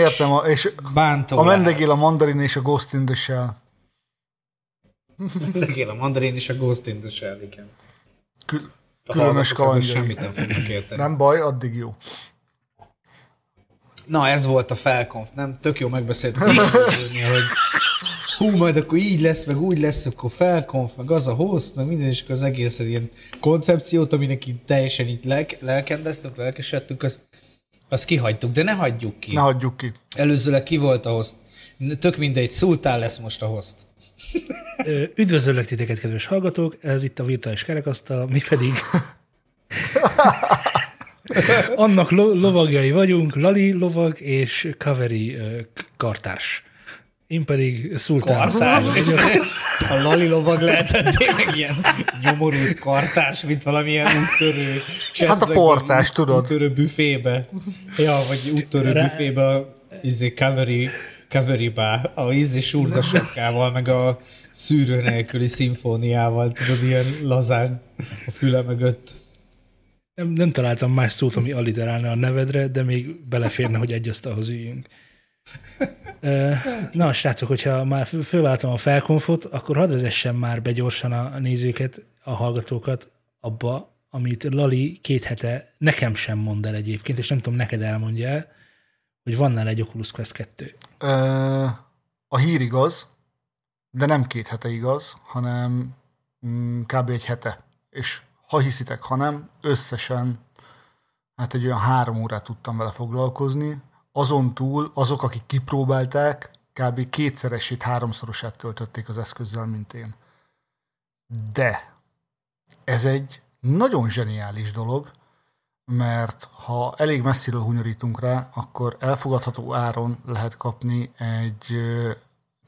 értem, a, és Bántó a Mendegél, a Mandarin és a Ghost in the Shell. Mendegél a Mandarin és a Ghost in the Shell, igen. Kül- különös kalandjai. Semmit nem fognak érteni. Nem baj, addig jó. Na, ez volt a felkonf, nem? Tök jó megbeszéltük, hogy hú, majd akkor így lesz, meg úgy lesz, akkor felkonf, meg az a host, meg minden, és akkor az egész ilyen koncepciót, aminek így teljesen így lelk, lelkendeztünk, lelkesedtünk, azt, azt kihagytuk, de ne hagyjuk ki. Ne hagyjuk ki. Előzőleg ki volt a host? Tök mindegy, Szultán lesz most a host. Üdvözöllek titeket, kedves hallgatók, ez itt a virtuális kerekasztal, mi pedig annak lo- lovagjai vagyunk, Lali lovag és Kaveri kartárs. Én pedig Szultán. A Lali lovag lehetett tényleg ilyen nyomorult kartás, mint valamilyen úttörő. Hát a portás, út- tudod. Úttörő büfébe. Ja, vagy úttörő Rá- büfébe a izé Cavery, Cavery-bá, a izé surdasatkával, meg a szűrő nélküli szimfóniával, tudod, ilyen lazán a füle mögött. Nem, nem találtam más szót, ami alliterálna a nevedre, de még beleférne, hogy egy asztalhoz üljünk. Na, srácok, hogyha már fölváltam a felkonfot, akkor hadd vezessem már be gyorsan a nézőket, a hallgatókat abba, amit Lali két hete nekem sem mond el egyébként, és nem tudom, neked elmondja el, hogy van nála egy Oculus Quest 2. Ö, A hír igaz, de nem két hete igaz, hanem mm, kb. egy hete. És ha hiszitek, ha nem, összesen hát egy olyan három órát tudtam vele foglalkozni. Azon túl azok, akik kipróbálták, kb. kétszeresét, háromszorosát töltötték az eszközzel, mint én. De ez egy nagyon zseniális dolog, mert ha elég messziről hunyorítunk rá, akkor elfogadható áron lehet kapni egy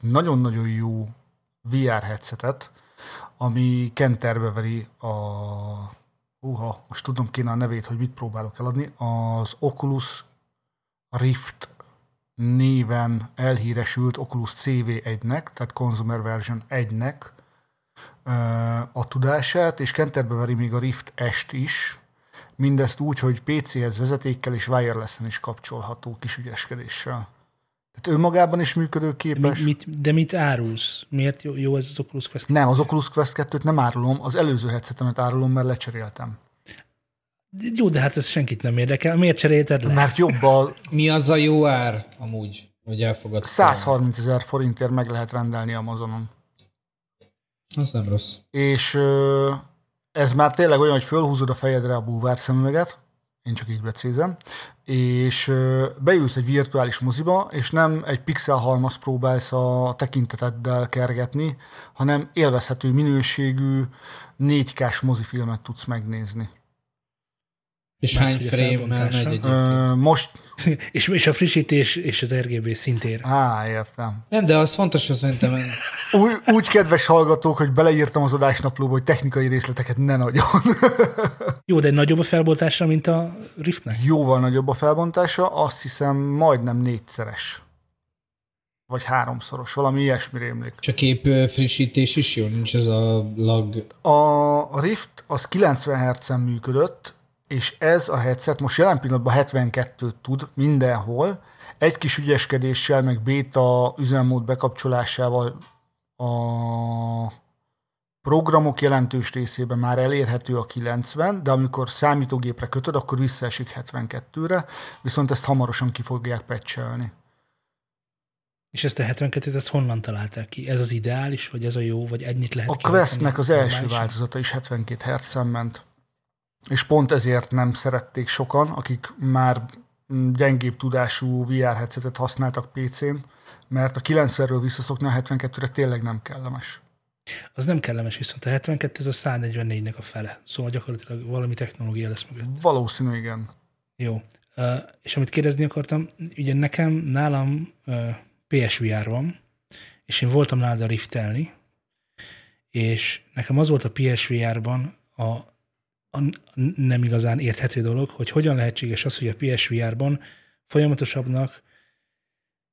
nagyon-nagyon jó VR headsetet, ami kenterbe veri a Uha, most tudom kéne a nevét, hogy mit próbálok eladni. Az Oculus Rift néven elhíresült Oculus CV1-nek, tehát Consumer Version 1-nek ö, a tudását, és kenterbe veri még a Rift est is, mindezt úgy, hogy PC-hez vezetékkel és wireless-en is kapcsolható kis ügyeskedéssel. Tehát önmagában is működőképes. Mit, mit, de mit árulsz? Miért jó, jó ez az Oculus Quest? Nem, az Oculus Quest 2-t nem árulom, az előző headsetemet árulom, mert lecseréltem. Jó, de hát ez senkit nem érdekel. Miért cserélted le? Mert jobb a Mi az a jó ár amúgy, hogy elfogadsz? 130 ezer forintért meg lehet rendelni Amazonon. Az nem rossz. És ez már tényleg olyan, hogy fölhúzod a fejedre a bulvár szemüveget, én csak így becézem, és beülsz egy virtuális moziba, és nem egy pixel halmaz próbálsz a tekinteteddel kergetni, hanem élvezhető minőségű 4K-s mozifilmet tudsz megnézni. És hány felbontása. megy egy... Ö, most, és, és a frissítés és az RGB szintér. á, értem. Nem, de az fontos, hogy szerintem Úgy, úgy kedves hallgatók, hogy beleírtam az adásnaplóba, hogy technikai részleteket ne nagyon. Jó, de nagyobb a felboltása, mint a Riftnek? Jóval nagyobb a felbontása, azt hiszem majdnem négyszeres. Vagy háromszoros, valami ilyesmi rémlik. csak kép frissítés is jó, nincs ez a lag. A Rift az 90 Hz-en működött, és ez a headset most jelen pillanatban 72-t tud mindenhol, egy kis ügyeskedéssel, meg beta üzemmód bekapcsolásával a programok jelentős részében már elérhető a 90, de amikor számítógépre kötöd, akkor visszaesik 72-re, viszont ezt hamarosan ki fogják patchelni. És ezt a 72-t ezt honnan találták ki? Ez az ideális, vagy ez a jó, vagy ennyit lehet A Questnek az első változata is 72 hz ment. És pont ezért nem szerették sokan, akik már gyengébb tudású VR headsetet használtak PC-n, mert a 90-ről visszaszokni a 72-re tényleg nem kellemes. Az nem kellemes, viszont a 72 ez a 144-nek a fele. Szóval gyakorlatilag valami technológia lesz mögött. Valószínű, igen. Jó. Uh, és amit kérdezni akartam, ugye nekem, nálam uh, PSVR van, és én voltam nálad a riftelni, és nekem az volt a PSVR-ban a, a nem igazán érthető dolog, hogy hogyan lehetséges az, hogy a PSVR-ban folyamatosabbnak,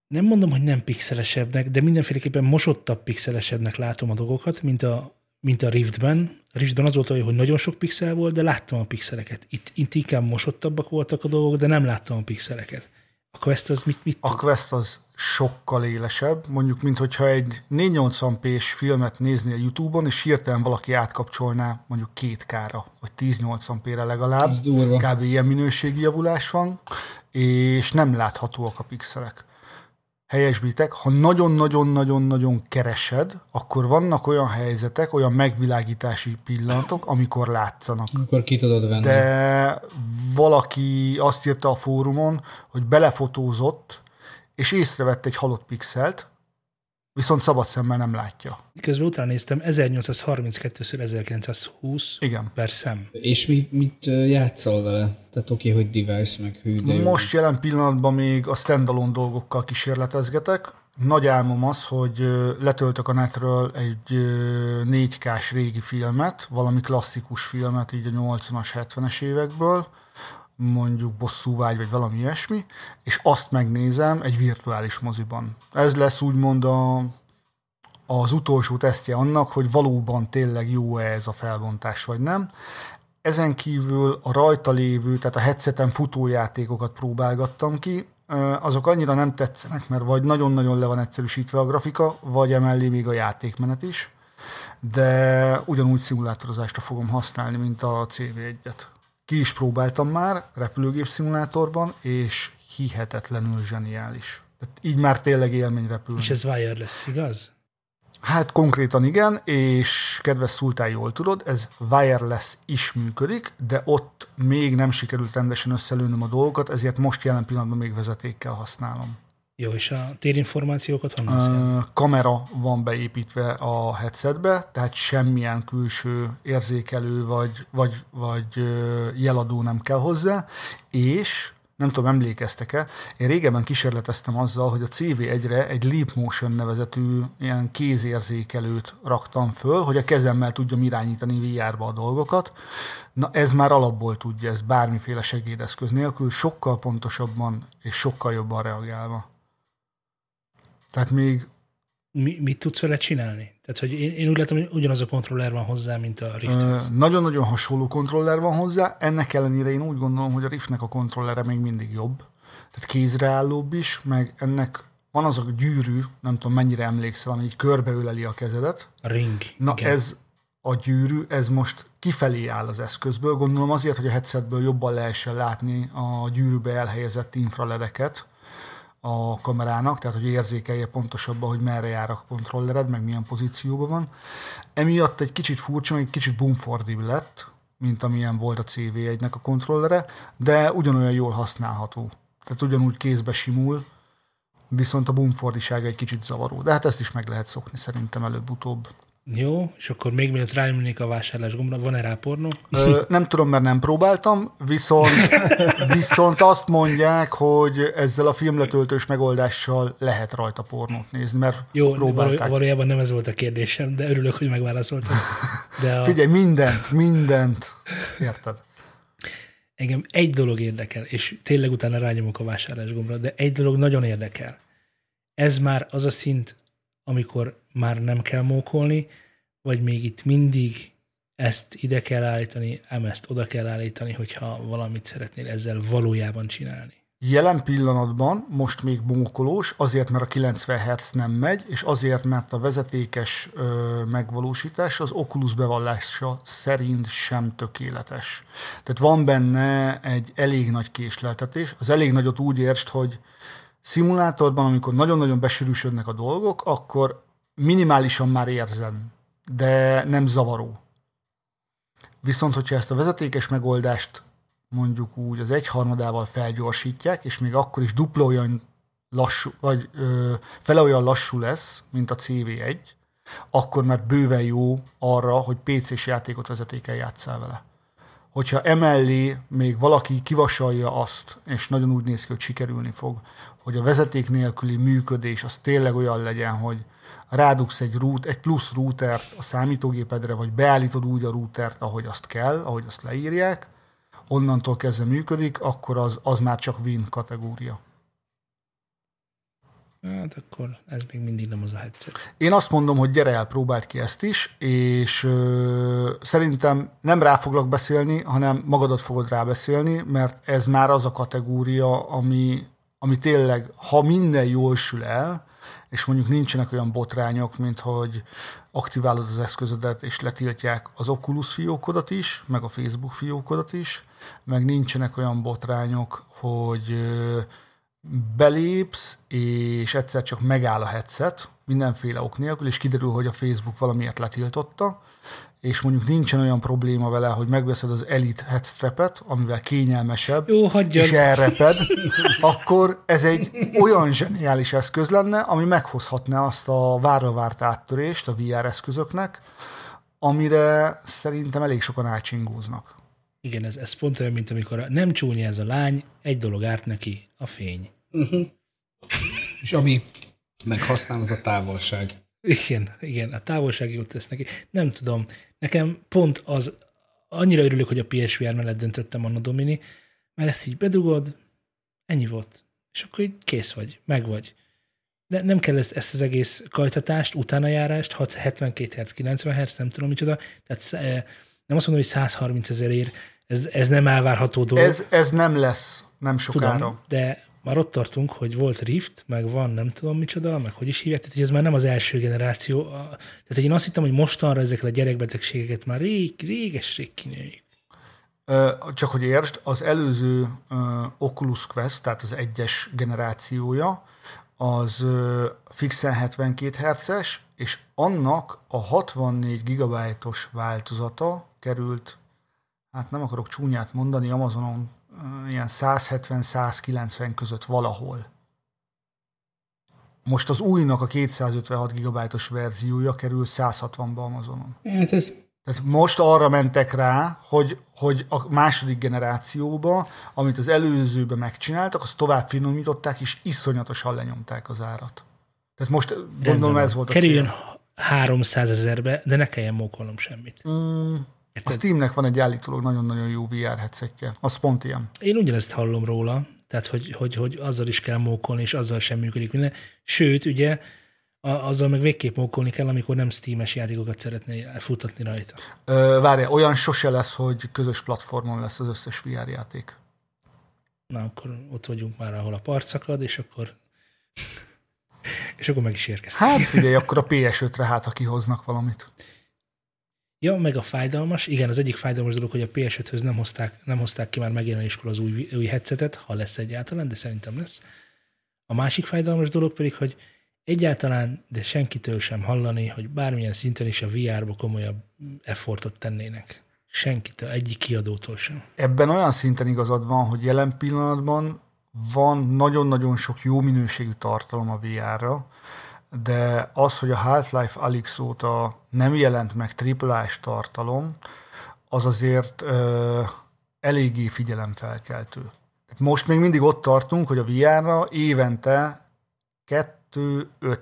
nem mondom, hogy nem pixelesebbnek, de mindenféleképpen mosottabb pixelesebbnek látom a dolgokat, mint a, mint a Riftben. A Riftben az volt hogy nagyon sok pixel volt, de láttam a pixeleket. Itt, itt inkább mosottabbak voltak a dolgok, de nem láttam a pixeleket. A Quest az mit, mit A Quest az sokkal élesebb, mondjuk, mint hogyha egy 480p-s filmet nézni a YouTube-on, és hirtelen valaki átkapcsolná mondjuk két kára, vagy 1080p-re legalább. Az durva. Kb. ilyen minőségi javulás van, és nem láthatóak a pixelek. Helyesbítek, ha nagyon-nagyon-nagyon-nagyon keresed, akkor vannak olyan helyzetek, olyan megvilágítási pillanatok, amikor látszanak. Akkor ki tudod venni. De valaki azt írta a fórumon, hogy belefotózott, és észrevett egy halott pixelt, viszont szabad szemmel nem látja. Közben utána néztem, 1832x1920 Igen. per szem. És mit, mit játszol vele? Tehát oké, hogy device meg hű, de jó. Most jelen pillanatban még a standalone dolgokkal kísérletezgetek. Nagy álmom az, hogy letöltök a netről egy ö, 4K-s régi filmet, valami klasszikus filmet, így a 80-as, 70-es évekből, mondjuk bosszúvágy, vagy valami ilyesmi, és azt megnézem egy virtuális moziban. Ez lesz úgymond a, az utolsó tesztje annak, hogy valóban tényleg jó-e ez a felbontás, vagy nem. Ezen kívül a rajta lévő, tehát a headseten futójátékokat próbálgattam ki, azok annyira nem tetszenek, mert vagy nagyon-nagyon le van egyszerűsítve a grafika, vagy emellé még a játékmenet is, de ugyanúgy szimulátorozásra fogom használni, mint a CV1-et. Ki is próbáltam már repülőgép szimulátorban, és hihetetlenül zseniális. Tehát így már tényleg élmény repülni. És ez wireless, igaz? Hát konkrétan igen, és kedves Szultán, jól tudod, ez wireless is működik, de ott még nem sikerült rendesen összelőnöm a dolgokat, ezért most jelen pillanatban még vezetékkel használom. Jó, és a térinformációkat honnan uh, kamera van beépítve a headsetbe, tehát semmilyen külső érzékelő vagy, vagy, vagy jeladó nem kell hozzá, és nem tudom, emlékeztek-e, én régebben kísérleteztem azzal, hogy a CV1-re egy Leap Motion nevezetű ilyen kézérzékelőt raktam föl, hogy a kezemmel tudjam irányítani VR-ba a dolgokat. Na ez már alapból tudja, ez bármiféle segédeszköz nélkül, sokkal pontosabban és sokkal jobban reagálva. Tehát még Mi, mit tudsz vele csinálni? Tehát, hogy én, én úgy látom, hogy ugyanaz a kontroller van hozzá, mint a Rift. Ö, Nagyon-nagyon hasonló kontroller van hozzá, ennek ellenére én úgy gondolom, hogy a Riftnek a kontrollere még mindig jobb. Tehát kézreállóbb is, meg ennek van az a gyűrű, nem tudom mennyire emlékszel, ami így körbeöleli a kezedet. A ring. Na igen. ez a gyűrű, ez most kifelé áll az eszközből, gondolom azért, hogy a headsetből jobban lehessen látni a gyűrűbe elhelyezett infraledeket a kamerának, tehát hogy érzékelje pontosabban, hogy merre jár a kontrollered, meg milyen pozícióban van. Emiatt egy kicsit furcsa, egy kicsit bumfordibb lett, mint amilyen volt a CV1-nek a kontrollere, de ugyanolyan jól használható. Tehát ugyanúgy kézbe simul, viszont a bumfordisága egy kicsit zavaró. De hát ezt is meg lehet szokni szerintem előbb-utóbb. Jó, és akkor még mielőtt rájönnék a vásárlás gombra, van-e rá pornó? Ö, nem tudom, mert nem próbáltam, viszont, viszont azt mondják, hogy ezzel a filmletöltős megoldással lehet rajta pornót nézni, mert Jó, próbálták. valójában nem ez volt a kérdésem, de örülök, hogy megválaszoltam. De a, Figyelj, mindent, mindent. Érted? engem egy dolog érdekel, és tényleg utána rányomok a vásárlás gombra, de egy dolog nagyon érdekel. Ez már az a szint, amikor már nem kell mókolni, vagy még itt mindig ezt ide kell állítani, ám ezt oda kell állítani, hogyha valamit szeretnél ezzel valójában csinálni. Jelen pillanatban most még mókolós, azért, mert a 90 Hz nem megy, és azért, mert a vezetékes ö, megvalósítás az Oculus bevallása szerint sem tökéletes. Tehát van benne egy elég nagy késleltetés. Az elég nagyot úgy értsd, hogy szimulátorban, amikor nagyon-nagyon besűrűsödnek a dolgok, akkor minimálisan már érzed, de nem zavaró. Viszont, hogyha ezt a vezetékes megoldást mondjuk úgy az egyharmadával felgyorsítják, és még akkor is dupla olyan lassú, vagy ö, fele olyan lassú lesz, mint a CV1, akkor már bőven jó arra, hogy PC-s játékot vezetékel játszál vele. Hogyha emellé még valaki kivasalja azt, és nagyon úgy néz ki, hogy sikerülni fog, hogy a vezeték nélküli működés az tényleg olyan legyen, hogy rádugsz egy, root, egy plusz routert a számítógépedre, vagy beállítod úgy a routert, ahogy azt kell, ahogy azt leírják, onnantól kezdve működik, akkor az, az már csak win kategória. Hát akkor ez még mindig nem az a headset. Én azt mondom, hogy gyere el, próbáld ki ezt is, és ö, szerintem nem rá foglak beszélni, hanem magadat fogod rábeszélni, mert ez már az a kategória, ami, ami tényleg, ha minden jól sül el, és mondjuk nincsenek olyan botrányok, mint hogy aktiválod az eszközödet, és letiltják az Oculus fiókodat is, meg a Facebook fiókodat is, meg nincsenek olyan botrányok, hogy ö, belépsz, és egyszer csak megáll a headset, mindenféle ok nélkül, és kiderül, hogy a Facebook valamiért letiltotta, és mondjuk nincsen olyan probléma vele, hogy megveszed az Elite headstrapet, amivel kényelmesebb, Jó, hagyjad. és elreped, akkor ez egy olyan zseniális eszköz lenne, ami meghozhatná azt a várra várt áttörést a VR eszközöknek, amire szerintem elég sokan átsingóznak. Igen, ez, ez pont olyan, mint amikor a, nem csúnya ez a lány, egy dolog árt neki, a fény. És ami meg használ, az a távolság. Igen, igen, a távolság jót tesz neki. Nem tudom, nekem pont az, annyira örülök, hogy a PSVR mellett döntöttem Anno Domini, mert ezt így bedugod, ennyi volt. És akkor így kész vagy, meg vagy. De nem kell ezt, ezt az egész kajtatást, utánajárást, 6, 72 Hz, 90 Hz, nem tudom micsoda. Tehát eh, nem azt mondom, hogy 130 ezerért, ez, ez nem elvárható dolog. Ez, ez nem lesz nem sokára. Tudom, de már ott tartunk, hogy volt Rift, meg van nem tudom micsoda, meg hogy is hívják, tehát hogy ez már nem az első generáció. Tehát én azt hittem, hogy mostanra ezeket a gyerekbetegségeket már rég, réges-rég kinőjük. Ö, Csak hogy értsd, az előző Oculus Quest, tehát az egyes generációja, az fixen 72 Hz-es, és annak a 64 gigabájtos változata került, hát nem akarok csúnyát mondani, Amazonon ilyen 170-190 között valahol. Most az újnak a 256 gigabájtos verziója kerül 160-ba Amazonon. Hát ez Tehát most arra mentek rá, hogy, hogy a második generációba, amit az előzőben megcsináltak, azt tovább finomították, és iszonyatosan lenyomták az árat. Tehát most gondolom ez volt a Kerüljön cél. 300 ezerbe, de ne kelljen mókolnom semmit. Mm, a Steamnek van egy állítólag nagyon-nagyon jó VR headsetje. Az pont ilyen. Én ugyanezt hallom róla, tehát hogy, hogy, hogy azzal is kell mókolni, és azzal sem működik minden. Sőt, ugye a, azzal meg végképp mókolni kell, amikor nem Steam-es játékokat szeretné futatni rajta. Ö, várja, olyan sose lesz, hogy közös platformon lesz az összes VR játék. Na, akkor ott vagyunk már, ahol a part szakad, és akkor és akkor meg is érkeztünk. Hát figyelj, akkor a PS5-re hát, ha kihoznak valamit. Ja, meg a fájdalmas. Igen, az egyik fájdalmas dolog, hogy a PS5-höz nem hozták, nem hozták ki már megjelenéskor az új, új headsetet, ha lesz egyáltalán, de szerintem lesz. A másik fájdalmas dolog pedig, hogy egyáltalán, de senkitől sem hallani, hogy bármilyen szinten is a VR-ba komolyabb effortot tennének. Senkitől, egyik kiadótól sem. Ebben olyan szinten igazad van, hogy jelen pillanatban van nagyon-nagyon sok jó minőségű tartalom a VR-ra, de az, hogy a Half-Life Alyx óta nem jelent meg AAA-s tartalom, az azért ö, eléggé figyelemfelkeltő. Most még mindig ott tartunk, hogy a VR-ra évente 2-5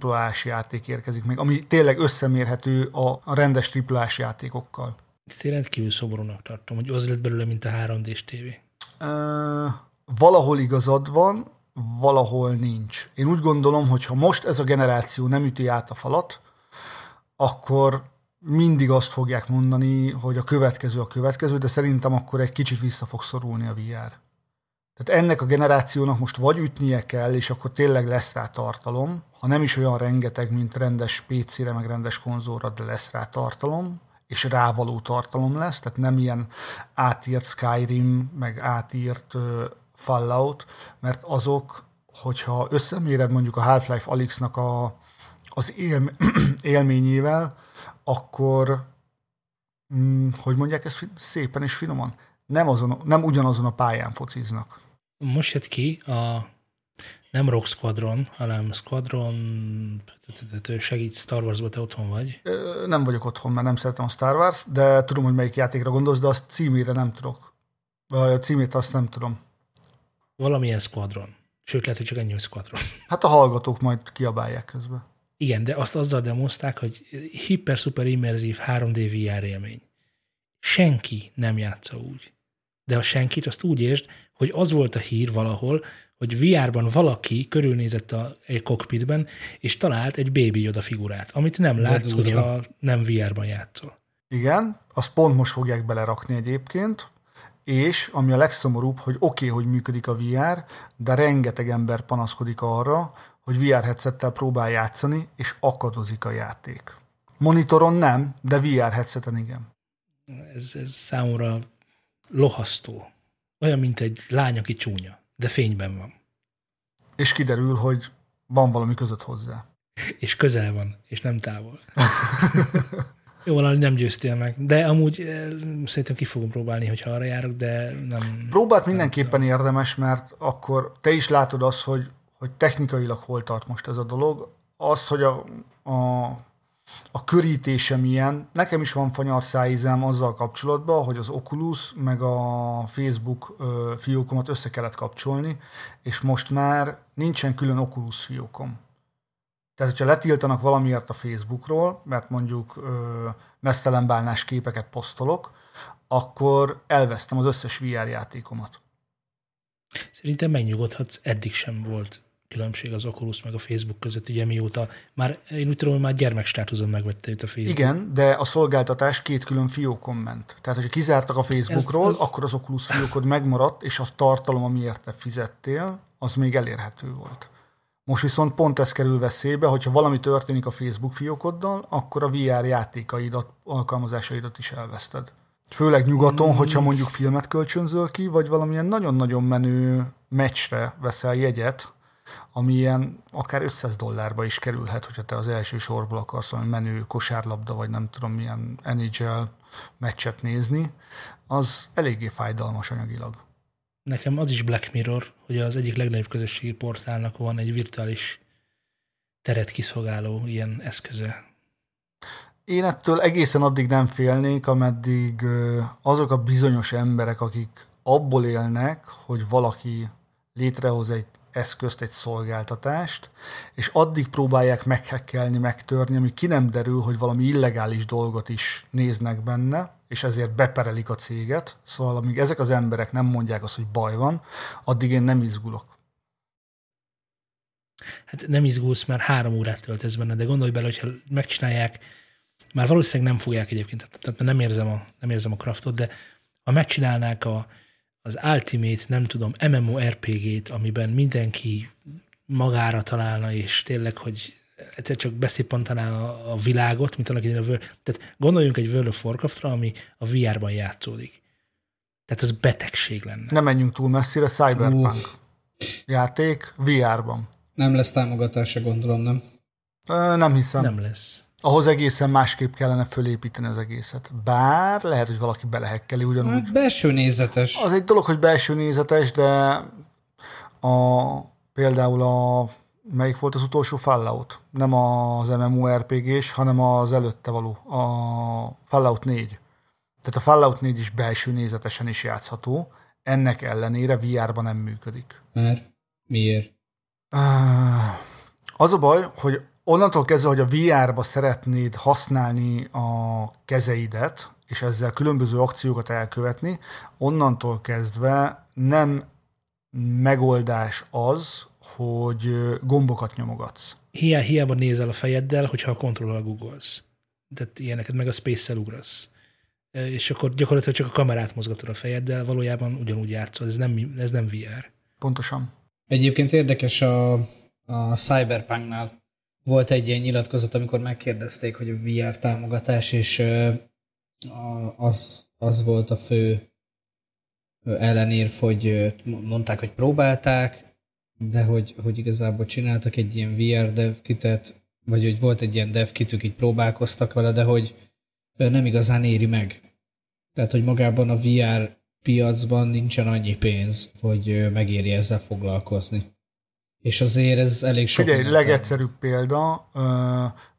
AAA-s játék érkezik meg, ami tényleg összemérhető a, rendes AAA-s játékokkal. Ezt én rendkívül szomorúnak tartom, hogy az lett belőle, mint a 3D-s tévé. Ö, valahol igazad van, valahol nincs. Én úgy gondolom, hogy ha most ez a generáció nem üti át a falat, akkor mindig azt fogják mondani, hogy a következő a következő, de szerintem akkor egy kicsit vissza fog szorulni a VR. Tehát ennek a generációnak most vagy ütnie kell, és akkor tényleg lesz rá tartalom, ha nem is olyan rengeteg, mint rendes PC-re, meg rendes konzolra, de lesz rá tartalom, és rávaló tartalom lesz, tehát nem ilyen átírt Skyrim, meg átírt Fallout, mert azok, hogyha összeméred mondjuk a Half-Life Alyx-nak a, az él, élményével, akkor, mm, hogy mondják ezt szépen és finoman, nem, azon, nem ugyanazon a pályán fociznak. Most jött ki a nem Rock Squadron, hanem Squadron, segít Star Wars-ba, te otthon vagy. Nem vagyok otthon, mert nem szeretem a Star Wars, de tudom, hogy melyik játékra gondolsz, de azt címére nem tudok. A címét azt nem tudom. Valamilyen Squadron. Sőt, lehet, hogy csak ennyi, hogy Squadron. Hát a hallgatók majd kiabálják közben. Igen, de azt azzal demozták, hogy hiper-szuper immerzív 3D VR élmény. Senki nem játsza úgy. De a senkit azt úgy értsd, hogy az volt a hír valahol, hogy VR-ban valaki körülnézett a, egy cockpitben, és talált egy Baby Yoda figurát, amit nem látsz, hogyha nem VR-ban játszol. Igen, azt pont most fogják belerakni egyébként, és ami a legszomorúbb, hogy oké, okay, hogy működik a VR, de rengeteg ember panaszkodik arra, hogy VR headsettel próbál játszani, és akadozik a játék. Monitoron nem, de VR headseten igen. Ez, ez számomra lohasztó. Olyan, mint egy lány, aki csúnya, de fényben van. És kiderül, hogy van valami között hozzá. És közel van, és nem távol. Jó, valami nem győztél meg. De amúgy eh, szerintem ki fogom próbálni, hogyha arra járok, de nem... Próbált mindenképpen érdemes, mert akkor te is látod azt, hogy, hogy technikailag hol tart most ez a dolog. Azt, hogy a, a, a körítése milyen. Nekem is van fanyar szájízem azzal kapcsolatban, hogy az Oculus meg a Facebook fiókomat össze kellett kapcsolni, és most már nincsen külön Oculus fiókom. Tehát, hogyha letiltanak valamiért a Facebookról, mert mondjuk ö, mesztelenbálnás képeket posztolok, akkor elvesztem az összes VR játékomat. Szerintem megnyugodhatsz, eddig sem volt különbség az Oculus meg a Facebook között, ugye mióta már, én úgy tudom, hogy már gyermekstátuszon megvette őt a Facebook. Igen, de a szolgáltatás két külön fiókon ment. Tehát, hogyha kizártak a Facebookról, Ez- ez- akkor az Oculus fiókod megmaradt, és a tartalom, amiért te fizettél, az még elérhető volt. Most viszont pont ez kerül veszélybe, hogyha valami történik a Facebook fiókoddal, akkor a VR játékaidat, alkalmazásaidat is elveszted. Főleg nyugaton, hogyha mondjuk filmet kölcsönzöl ki, vagy valamilyen nagyon-nagyon menő meccsre veszel jegyet, ami ilyen akár 500 dollárba is kerülhet, hogyha te az első sorból akarsz valami menő kosárlabda, vagy nem tudom milyen NHL meccset nézni, az eléggé fájdalmas anyagilag. Nekem az is Black Mirror, hogy az egyik legnagyobb közösségi portálnak van egy virtuális teret kiszolgáló ilyen eszköze. Én ettől egészen addig nem félnék, ameddig azok a bizonyos emberek, akik abból élnek, hogy valaki létrehoz egy eszközt, egy szolgáltatást, és addig próbálják meghekkelni, megtörni, ami ki nem derül, hogy valami illegális dolgot is néznek benne, és ezért beperelik a céget. Szóval amíg ezek az emberek nem mondják azt, hogy baj van, addig én nem izgulok. Hát nem izgulsz, mert három órát töltesz benne, de gondolj bele, hogyha megcsinálják, már valószínűleg nem fogják egyébként, tehát nem érzem a, nem érzem a craftot, de ha megcsinálnák a, az Ultimate, nem tudom, MMORPG-t, amiben mindenki magára találna, és tényleg, hogy egyszer csak beszippantaná a, a világot, mint annak idején a World. Tehát gondoljunk egy World of Warcraftra, ami a VR-ban játszódik. Tehát az betegség lenne. Nem menjünk túl messzire, Cyberpunk Uff. játék VR-ban. Nem lesz támogatása, gondolom, nem? Ö, Nem hiszem. Nem lesz. ahhoz egészen másképp kellene fölépíteni az egészet. Bár lehet, hogy valaki belehekkeli ugyanúgy. Hát belső nézetes. Az egy dolog, hogy belső nézetes, de a, például a melyik volt az utolsó Fallout? Nem az MMORPG-s, hanem az előtte való, a Fallout 4. Tehát a Fallout 4 is belső nézetesen is játszható, ennek ellenére VR-ban nem működik. Mert miért? Az a baj, hogy onnantól kezdve, hogy a VR-ba szeretnéd használni a kezeidet, és ezzel különböző akciókat elkövetni, onnantól kezdve nem megoldás az, hogy gombokat nyomogatsz. Hiá, hiába nézel a fejeddel, hogyha a kontrollal googolsz. Tehát ilyeneket meg a space-szel ugrasz. És akkor gyakorlatilag csak a kamerát mozgatod a fejeddel, valójában ugyanúgy játszol. Ez nem, ez nem VR. Pontosan. Egyébként érdekes a, a Cyberpunknál volt egy ilyen nyilatkozat, amikor megkérdezték, hogy a VR támogatás, és az, az volt a fő ellenérv, hogy mondták, hogy próbálták, de hogy, hogy igazából csináltak egy ilyen VR dev kitet, vagy hogy volt egy ilyen dev kitük, így próbálkoztak vele, de hogy nem igazán éri meg. Tehát, hogy magában a VR piacban nincsen annyi pénz, hogy megéri ezzel foglalkozni. És azért ez elég sok. Figyelj, legegyszerűbb példa,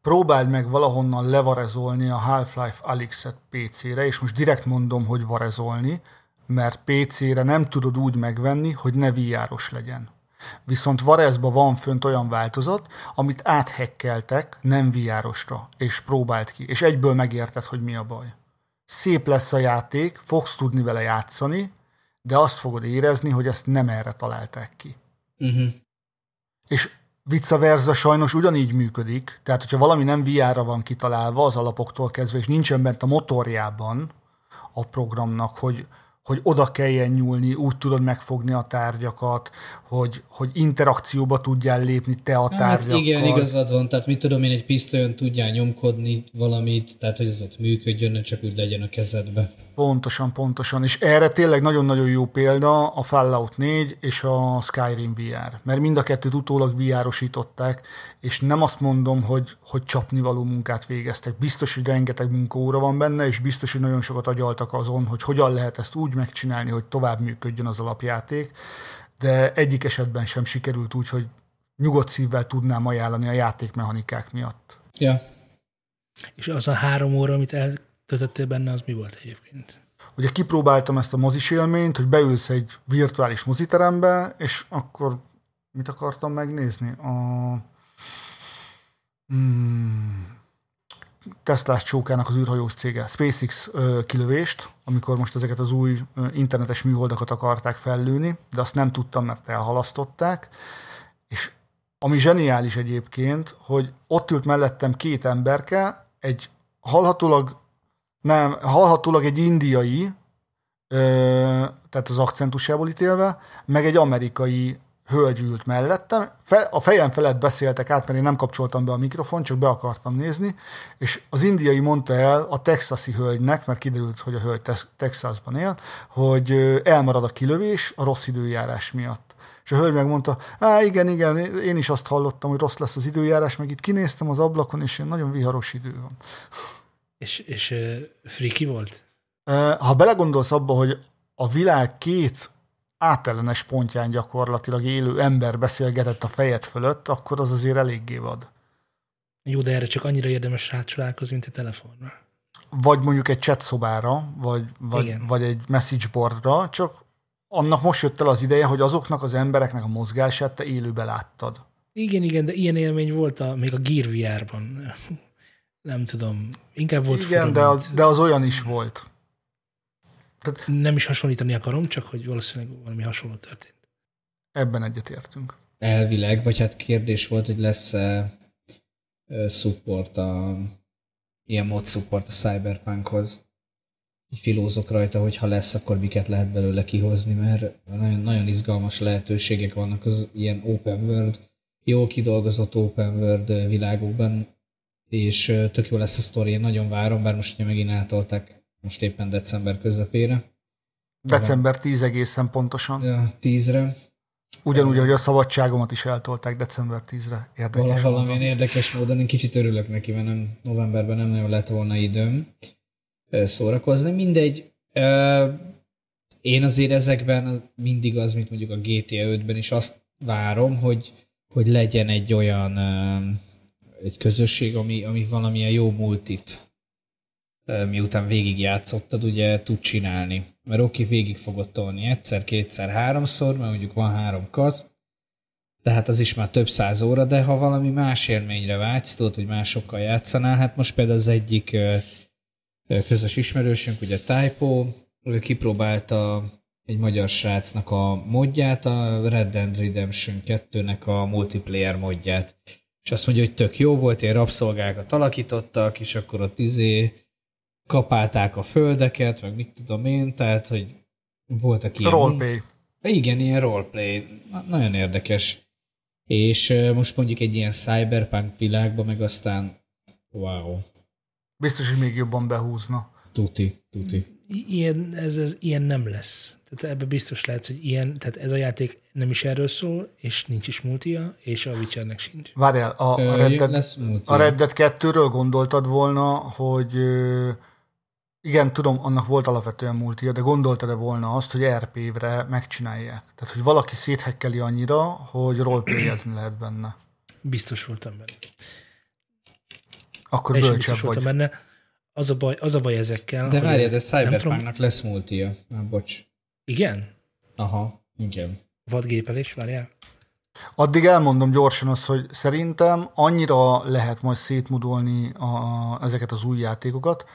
próbáld meg valahonnan levarezolni a Half-Life Alyx-et PC-re, és most direkt mondom, hogy varezolni, mert PC-re nem tudod úgy megvenni, hogy ne VR-os legyen. Viszont Varezba van fönt olyan változat, amit áthekkeltek nem VR-osra, és próbáld ki, és egyből megérted, hogy mi a baj. Szép lesz a játék, fogsz tudni vele játszani, de azt fogod érezni, hogy ezt nem erre találták ki. Uh-huh. És vice versa sajnos ugyanígy működik, tehát hogyha valami nem VR-ra van kitalálva az alapoktól kezdve, és nincsen bent a motorjában a programnak, hogy, hogy oda kelljen nyúlni, úgy tudod megfogni a tárgyakat, hogy, hogy interakcióba tudjál lépni te a tárgyakkal. Hát igen, igazad van, tehát mit tudom én, egy pisztolyon tudjál nyomkodni valamit, tehát hogy az ott működjön, ne csak úgy legyen a kezedbe. Pontosan, pontosan. És erre tényleg nagyon-nagyon jó példa a Fallout 4 és a Skyrim VR. Mert mind a kettőt utólag VR-osították, és nem azt mondom, hogy, hogy csapnivaló munkát végeztek. Biztos, hogy rengeteg munkaóra van benne, és biztos, hogy nagyon sokat agyaltak azon, hogy hogyan lehet ezt úgy megcsinálni, hogy tovább működjön az alapjáték. De egyik esetben sem sikerült úgy, hogy nyugodt szívvel tudnám ajánlani a játékmechanikák miatt. Ja. És az a három óra, amit eltöltöttél benne, az mi volt egyébként? Ugye kipróbáltam ezt a mozis élményt, hogy beülsz egy virtuális moziterembe, és akkor mit akartam megnézni? A hmm, Teslás csókának az űrhajós cége, SpaceX ö, kilövést, amikor most ezeket az új ö, internetes műholdakat akarták fellőni, de azt nem tudtam, mert elhalasztották, és ami zseniális egyébként, hogy ott ült mellettem két emberke, egy hallhatólag, nem, hallhatólag egy indiai, ö, tehát az akcentusából ítélve, meg egy amerikai hölgy ült mellettem, fe, a fejem felett beszéltek át, mert én nem kapcsoltam be a mikrofon, csak be akartam nézni, és az indiai mondta el a texasi hölgynek, mert kiderült, hogy a hölgy Texasban él, hogy elmarad a kilövés a rossz időjárás miatt. És a hölgy megmondta, á, igen, igen, én is azt hallottam, hogy rossz lesz az időjárás, meg itt kinéztem az ablakon, és nagyon viharos idő van. És, és uh, friki volt? Ha belegondolsz abba, hogy a világ két átellenes pontján gyakorlatilag élő ember beszélgetett a fejed fölött, akkor az azért eléggé vad. Jó, de erre csak annyira érdemes rácsolálkozni, mint a telefonra. Vagy mondjuk egy chat szobára, vagy, vagy, vagy egy message boardra, csak annak most jött el az ideje, hogy azoknak az embereknek a mozgását te élőbe láttad. Igen, igen, de ilyen élmény volt a, még a Gear VR-ban. Nem tudom, inkább volt Igen, fura, de az, de az olyan is volt. Tehát nem is hasonlítani akarom, csak hogy valószínűleg valami hasonló történt. Ebben egyetértünk. Elvileg, vagy hát kérdés volt, hogy lesz-e support a ilyen mod support a Cyberpunkhoz. Így filózok rajta, hogy ha lesz, akkor miket lehet belőle kihozni, mert nagyon, nagyon izgalmas lehetőségek vannak az ilyen open world, jól kidolgozott open world világokban, és tök jó lesz a sztori, én nagyon várom, bár most ugye megint átolták most éppen december közepére. December 10 egészen pontosan. Ja, 10-re. Ugyanúgy, hogy a szabadságomat is eltolták december 10-re. Érdekes Val- valamilyen érdekes módon, én kicsit örülök neki, mert nem, novemberben nem nagyon lett volna időm szórakozni. Mindegy, én azért ezekben mindig az, mint mondjuk a GTA 5-ben is azt várom, hogy, hogy legyen egy olyan egy közösség, ami, ami valamilyen jó multit miután végigjátszottad, ugye tud csinálni. Mert oké, végig fogod tolni egyszer, kétszer, háromszor, mert mondjuk van három kaszt, tehát az is már több száz óra, de ha valami más élményre vágysz, tudod, hogy másokkal játszanál, hát most például az egyik közös ismerősünk, ugye Typo, ő kipróbálta egy magyar srácnak a modját, a Red Dead Redemption 2-nek a multiplayer modját. És azt mondja, hogy tök jó volt, ilyen rabszolgákat alakítottak, és akkor ott izé kapálták a földeket, meg mit tudom én, tehát, hogy voltak ilyen... Roleplay. Igen, ilyen roleplay. Na, nagyon érdekes. És most mondjuk egy ilyen cyberpunk világban, meg aztán wow. Biztos, hogy még jobban behúzna. Tuti, tuti. Ilyen, ez, ez ilyen nem lesz. Tehát ebbe biztos lehet, hogy ilyen, tehát ez a játék nem is erről szól, és nincs is multia, és a Witchernek sincs. Várjál, a, a, Red Dead, a Red Dead 2-ről gondoltad volna, hogy igen, tudom, annak volt alapvetően multia, de gondoltad-e volna azt, hogy RP-re megcsinálják? Tehát, hogy valaki széthekkeli annyira, hogy roleplayezni lehet benne. Biztos voltam benne. Akkor bölcsebb biztos vagy. voltam benne. Az a baj, az a baj ezekkel. De várj, de Cyberpunknak lesz multia. Már bocs. Igen? Aha, igen. Vadgépelés, várjál? Addig elmondom gyorsan azt, hogy szerintem annyira lehet majd szétmudolni a, ezeket az új játékokat,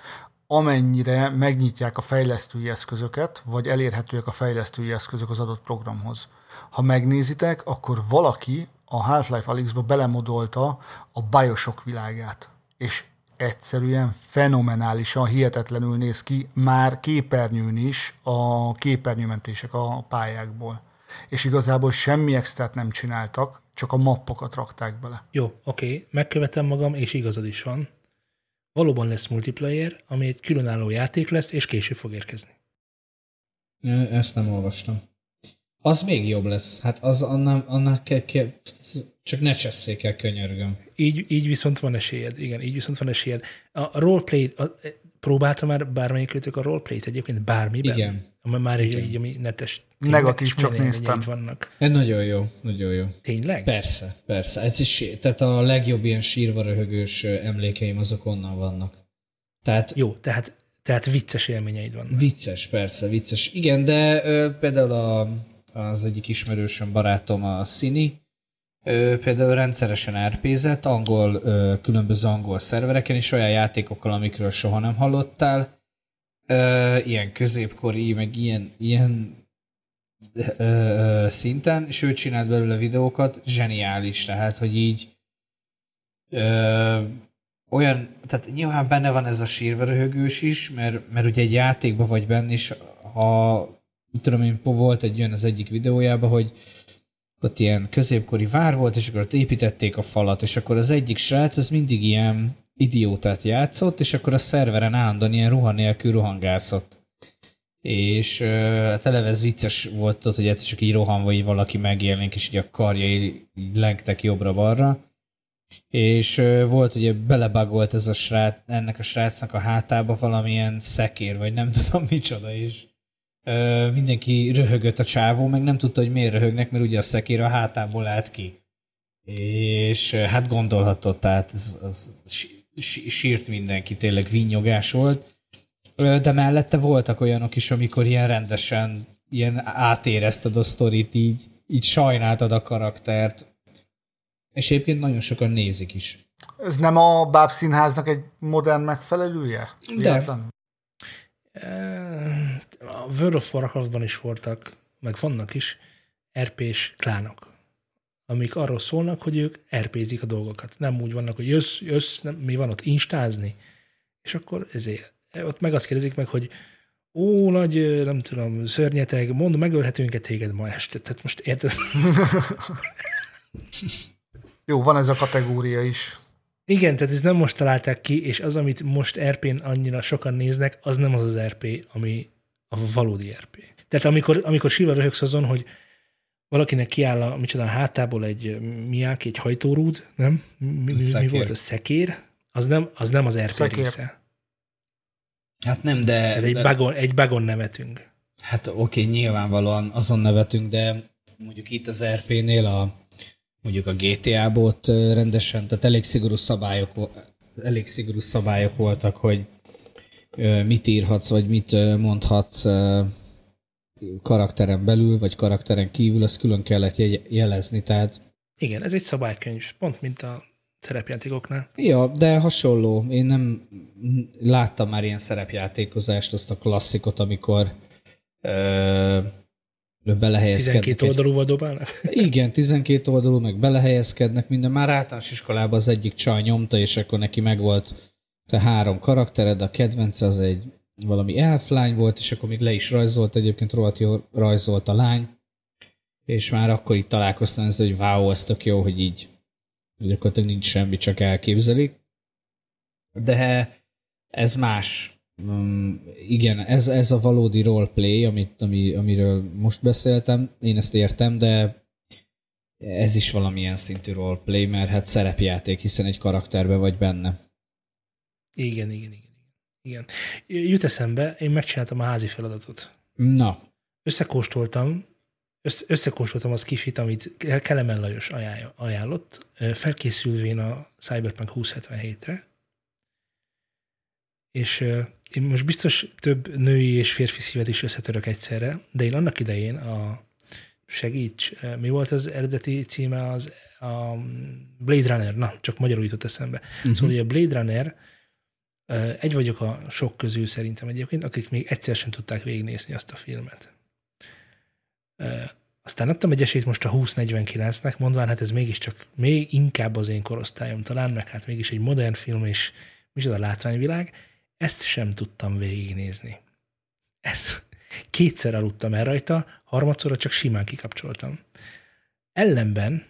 amennyire megnyitják a fejlesztői eszközöket, vagy elérhetőek a fejlesztői eszközök az adott programhoz. Ha megnézitek, akkor valaki a Half-Life Alyx-ba belemodolta a Bioshock világát. És egyszerűen fenomenálisan, hihetetlenül néz ki, már képernyőn is a képernyőmentések a pályákból. És igazából semmi extrát nem csináltak, csak a mappokat rakták bele. Jó, oké, megkövetem magam, és igazad is van. Valóban lesz multiplayer, ami egy különálló játék lesz, és később fog érkezni. Ezt nem olvastam. Az még jobb lesz. Hát az annak, annak kell, kell, csak ne csesszék el, könyörgöm. Így, így viszont van esélyed, igen, így viszont van esélyed. A roleplay, a, próbálta már bármelyikőtök a roleplayt egyébként bármiben? Igen. Ami már így, így, ami netes. Negatív, csak néztem. Vannak. Ez nagyon jó, nagyon jó. Tényleg? Persze, persze. Ez is, tehát a legjobb ilyen sírva röhögős emlékeim azok onnan vannak. Tehát Jó, tehát, tehát vicces élményeid vannak. Vicces, persze, vicces. Igen, de ö, például a, az egyik ismerősöm, barátom, a Szini, ö, például rendszeresen RP-zett, angol, különböző angol szervereken is olyan játékokkal, amikről soha nem hallottál. Ilyen középkori, meg ilyen, ilyen szinten, és ő csinált belőle videókat, zseniális, tehát, hogy így ö, olyan, tehát nyilván benne van ez a sírverőhögős is, mert, mert ugye egy játékban vagy benne is, ha tudom én, volt egy olyan az egyik videójában, hogy ott ilyen középkori vár volt, és akkor ott építették a falat, és akkor az egyik srác az mindig ilyen idiótát játszott, és akkor a szerveren állandóan ilyen ruha nélkül rohangászott. És hát eleve ez vicces volt ott, hogy egyszer csak így rohanva így valaki megjelenik, és így a karjai így lengtek jobbra-balra. És volt ugye belebagolt ez a srác, ennek a srácnak a hátába valamilyen szekér, vagy nem tudom micsoda is. Ö, mindenki röhögött a csávó, meg nem tudta, hogy miért röhögnek, mert ugye a szekér a hátából állt ki. És hát gondolhatott, tehát az, az sí- sí- sírt mindenki, tényleg vinnyogás volt. De mellette voltak olyanok is, amikor ilyen rendesen ilyen átérezted a sztorit, így, így sajnáltad a karaktert. És egyébként nagyon sokan nézik is. Ez nem a Báb Színháznak egy modern megfelelője? Véletlenül? A World of Warcraftban is voltak, meg vannak is RP-s klánok, amik arról szólnak, hogy ők RP-zik a dolgokat. Nem úgy vannak, hogy jössz, jössz, nem, mi van ott, instázni. És akkor ezért, ott meg azt kérdezik meg, hogy ó, nagy, nem tudom, szörnyeteg, mondom, megölhetünk-e téged ma este? Tehát most érted? Jó, van ez a kategória is. Igen, tehát ezt nem most találták ki, és az, amit most RP-n annyira sokan néznek, az nem az az RP, ami a valódi RP. Tehát amikor, amikor sírva röhögsz azon, hogy valakinek kiáll a, micsoda, a hátából egy miák, egy hajtórúd, nem? Mi, mi, mi volt a szekér? Az nem az, nem az RP Szekér. része. Hát nem, de... Ez egy de- bagon, egy bagon nevetünk. Hát oké, nyilvánvalóan azon nevetünk, de mondjuk itt az RP-nél a mondjuk a GTA-ból ott rendesen, tehát elég szigorú szabályok, elég szigorú szabályok voltak, hogy mit írhatsz, vagy mit mondhatsz karakteren belül, vagy karakteren kívül, azt külön kellett jelezni, tehát Igen, ez egy szabálykönyv, pont mint a szerepjátékoknál. Ja, de hasonló. Én nem láttam már ilyen szerepjátékozást, azt a klasszikot, amikor ö, belehelyezkednek. 12 egy- oldalúval dobálnak. Igen, 12 oldalú, meg belehelyezkednek, minden. Már általános iskolában az egyik csaj nyomta, és akkor neki megvolt te három karaktered, a kedvence az egy valami elflány volt, és akkor még le is rajzolt, egyébként rohadt jól rajzolt a lány, és már akkor itt találkoztam ezzel, hogy wow, ez tök jó, hogy így gyakorlatilag nincs semmi, csak elképzelik. De ez más. Um, igen, ez, ez a valódi roleplay, amit, ami, amiről most beszéltem, én ezt értem, de ez is valamilyen szintű roleplay, mert hát szerepjáték, hiszen egy karakterbe vagy benne. Igen, igen, igen. igen. Jut eszembe, én megcsináltam a házi feladatot. Na, összekóstoltam, össze, összekóstoltam az kifit, amit Kelemen Lajos ajánl- ajánlott, felkészülvén a Cyberpunk 2077-re, és én most biztos több női és férfi szívet is összetörök egyszerre, de én annak idején a segíts, ö, mi volt az eredeti címe, az a Blade Runner, na, csak magyarul jutott eszembe. Uh-huh. Szóval, a Blade Runner, ö, egy vagyok a sok közül szerintem egyébként, akik még egyszer sem tudták végignézni azt a filmet. Ö, Aztán adtam egy esélyt most a 2049-nek, mondván, hát ez mégiscsak még inkább az én korosztályom talán, meg hát mégis egy modern film, és micsoda látványvilág, ezt sem tudtam végignézni. Ezt, kétszer aludtam el rajta, harmadszorra csak simán kikapcsoltam. Ellenben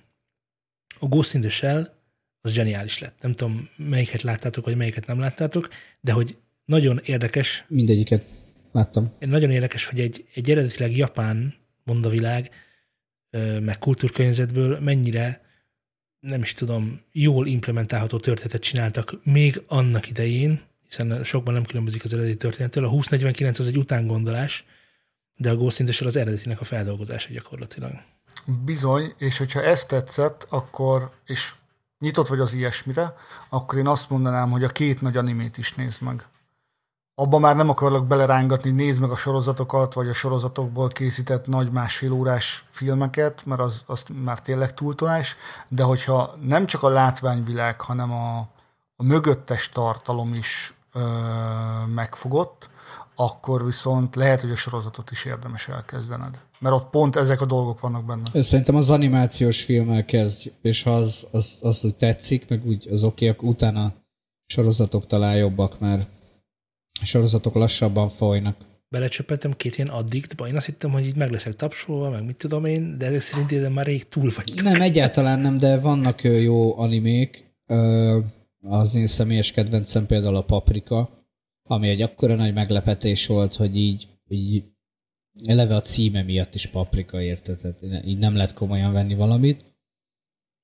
a Ghost in the Shell az zseniális lett. Nem tudom, melyiket láttátok, vagy melyiket nem láttátok, de hogy nagyon érdekes, Mindegyiket láttam. nagyon érdekes, hogy egy, egy eredetileg japán mondavilág, ö, meg kultúrkörnyezetből mennyire nem is tudom, jól implementálható történetet csináltak még annak idején, hiszen sokban nem különbözik az eredeti történettől. A 2049 az egy utángondolás, de a Ghost in the Shell az eredetinek a feldolgozása gyakorlatilag. Bizony, és hogyha ezt tetszett, akkor, és nyitott vagy az ilyesmire, akkor én azt mondanám, hogy a két nagy animét is nézd meg. Abba már nem akarlak belerángatni, nézd meg a sorozatokat, vagy a sorozatokból készített nagy másfél órás filmeket, mert az, az már tényleg túltolás, de hogyha nem csak a látványvilág, hanem a, a mögöttes tartalom is megfogott, akkor viszont lehet, hogy a sorozatot is érdemes elkezdened. Mert ott pont ezek a dolgok vannak benne. Szerintem az animációs filmmel kezdj, és ha az, az, az úgy tetszik, meg úgy az oké, akkor utána sorozatok talán jobbak, mert a sorozatok lassabban folynak. Belecsöppentem két ilyen addiktba, én azt hittem, hogy így meg leszek tapsolva, meg mit tudom én, de ezek szerint ezen már rég túl vagy. Nem, egyáltalán nem, de vannak jó animék. Ö, Az én személyes kedvencem például a Paprika, ami egy akkora nagy meglepetés volt, hogy így, így eleve a címe miatt is Paprika érted, tehát így nem lehet komolyan venni valamit,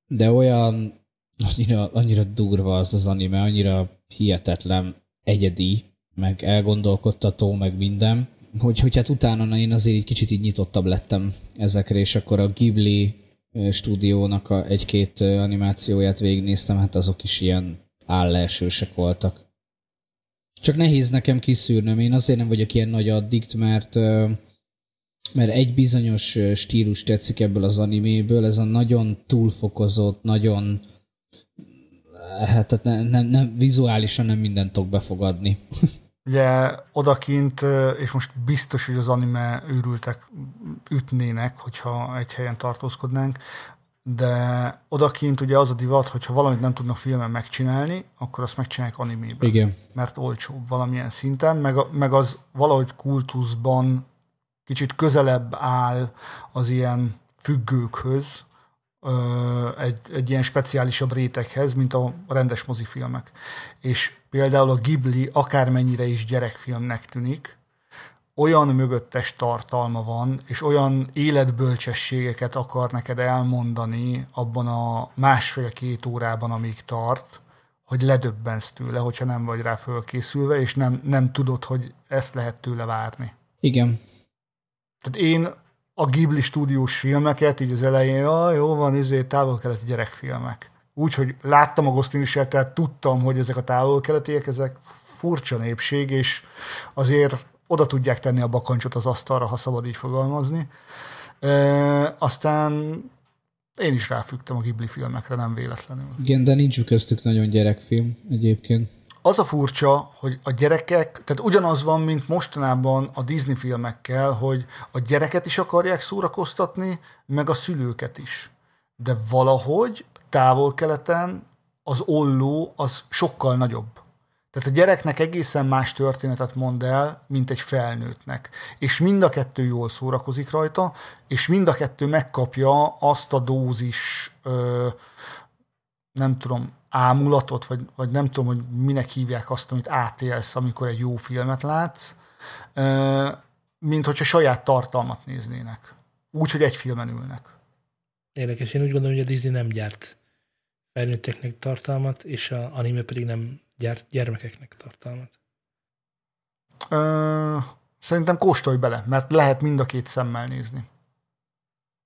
de olyan annyira, annyira durva az az anime, annyira hihetetlen, egyedi, meg elgondolkodtató, meg minden, hogy, hogy hát utána na, én azért egy kicsit így nyitottabb lettem ezekre, és akkor a Ghibli stúdiónak a egy-két animációját végignéztem, hát azok is ilyen állelsősek voltak. Csak nehéz nekem kiszűrnöm, én azért nem vagyok ilyen nagy addikt, mert mert egy bizonyos stílus tetszik ebből az animéből, ez a nagyon túlfokozott, nagyon hát tehát nem, nem, nem, vizuálisan nem mindent tudok befogadni. Ugye odakint, és most biztos, hogy az anime őrültek ütnének, hogyha egy helyen tartózkodnánk, de odakint ugye az a divat, hogyha valamit nem tudnak filmen megcsinálni, akkor azt megcsinálják animében. Igen. Mert olcsóbb valamilyen szinten, meg, meg az valahogy kultuszban kicsit közelebb áll az ilyen függőkhöz, egy, egy ilyen speciálisabb réteghez, mint a rendes mozifilmek. És például a Ghibli akármennyire is gyerekfilmnek tűnik, olyan mögöttes tartalma van, és olyan életbölcsességeket akar neked elmondani abban a másfél-két órában, amíg tart, hogy ledöbbensz tőle, hogyha nem vagy rá fölkészülve, és nem, nem tudod, hogy ezt lehet tőle várni. Igen. Tehát én a Ghibli stúdiós filmeket, így az elején, ja, jó van, izé, távol-keleti gyerekfilmek. Úgyhogy láttam a Ghost in tehát tudtam, hogy ezek a távol-keletiek, ezek furcsa népség, és azért oda tudják tenni a bakancsot az asztalra, ha szabad így fogalmazni. E, aztán én is ráfügtem a Ghibli filmekre, nem véletlenül. Igen, de nincs köztük nagyon gyerekfilm egyébként. Az a furcsa, hogy a gyerekek, tehát ugyanaz van, mint mostanában a Disney filmekkel, hogy a gyereket is akarják szórakoztatni, meg a szülőket is. De valahogy távol-keleten az olló az sokkal nagyobb. Tehát a gyereknek egészen más történetet mond el, mint egy felnőttnek. És mind a kettő jól szórakozik rajta, és mind a kettő megkapja azt a dózis, ö, nem tudom, ámulatot, vagy, vagy nem tudom, hogy minek hívják azt, amit átélsz, amikor egy jó filmet látsz, ö, mint hogyha saját tartalmat néznének. Úgy, hogy egy filmen ülnek. Érdekes, én úgy gondolom, hogy a Disney nem gyárt felnőtteknek tartalmat, és a anime pedig nem gyárt gyermekeknek tartalmat. Ö, szerintem kóstolj bele, mert lehet mind a két szemmel nézni.